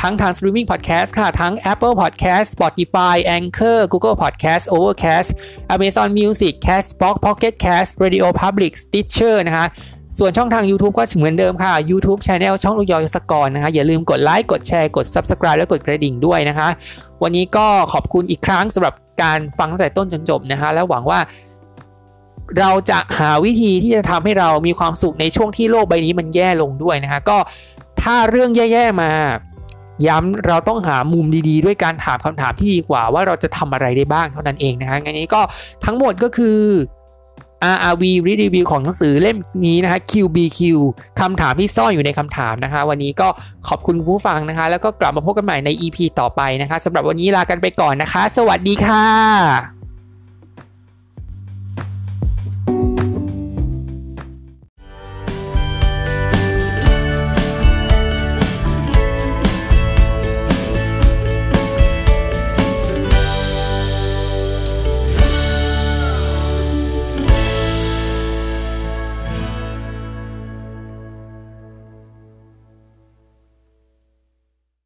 ทั้งทาง streaming podcast ค่ะ ทั้ง Apple Podcast Spotify Anchor Google Podcast Overcast Amazon Music Castbox Pocket Cast Radio Public Stitcher นะคะ ส่วนช่องทาง YouTube ก็เหมือนเดิมค่ะ YouTube Channel ช่องลูกยอยศกรนะคะ อย่าลืมกดไลค์ กดแชร์ กด Subscribe และกดกระดิ่งด้วยนะคะ วันนี้ก็ขอบคุณอีกครั้งสำหรับการฟังตั้งแต่ต้นจนจบนะคะ แล้วหวังว่าเราจะหาวิธีที่จะทำให้เรามีความสุขในช่วงที่โลกใบนี้มันแย่ลงด้วยนะคะ ก็ถ้าเรื่องแย่ๆมา ย้ำเราต้องหามุมดีๆ ด้วยการถามคำถามที่ดีกว่าว่าเราจะทำอะไรได้บ้างเท่านั้นเองนะฮะงั้นนี้ก็ทั้งหมดก็คือ RRV Read Review ของหนังสือเล่มนี้นะคะ QBQ คำถามที่ซ่อนอยู่ในคำถามนะคะ วันนี้ก็ขอบคุณผู้ฟังนะคะ แล้วก็กลับมาพบกันใหม่ใน EP ต่อไปนะคะสำหรับวันนี้ลากันไปก่อนนะคะ สวัสดีค่ะ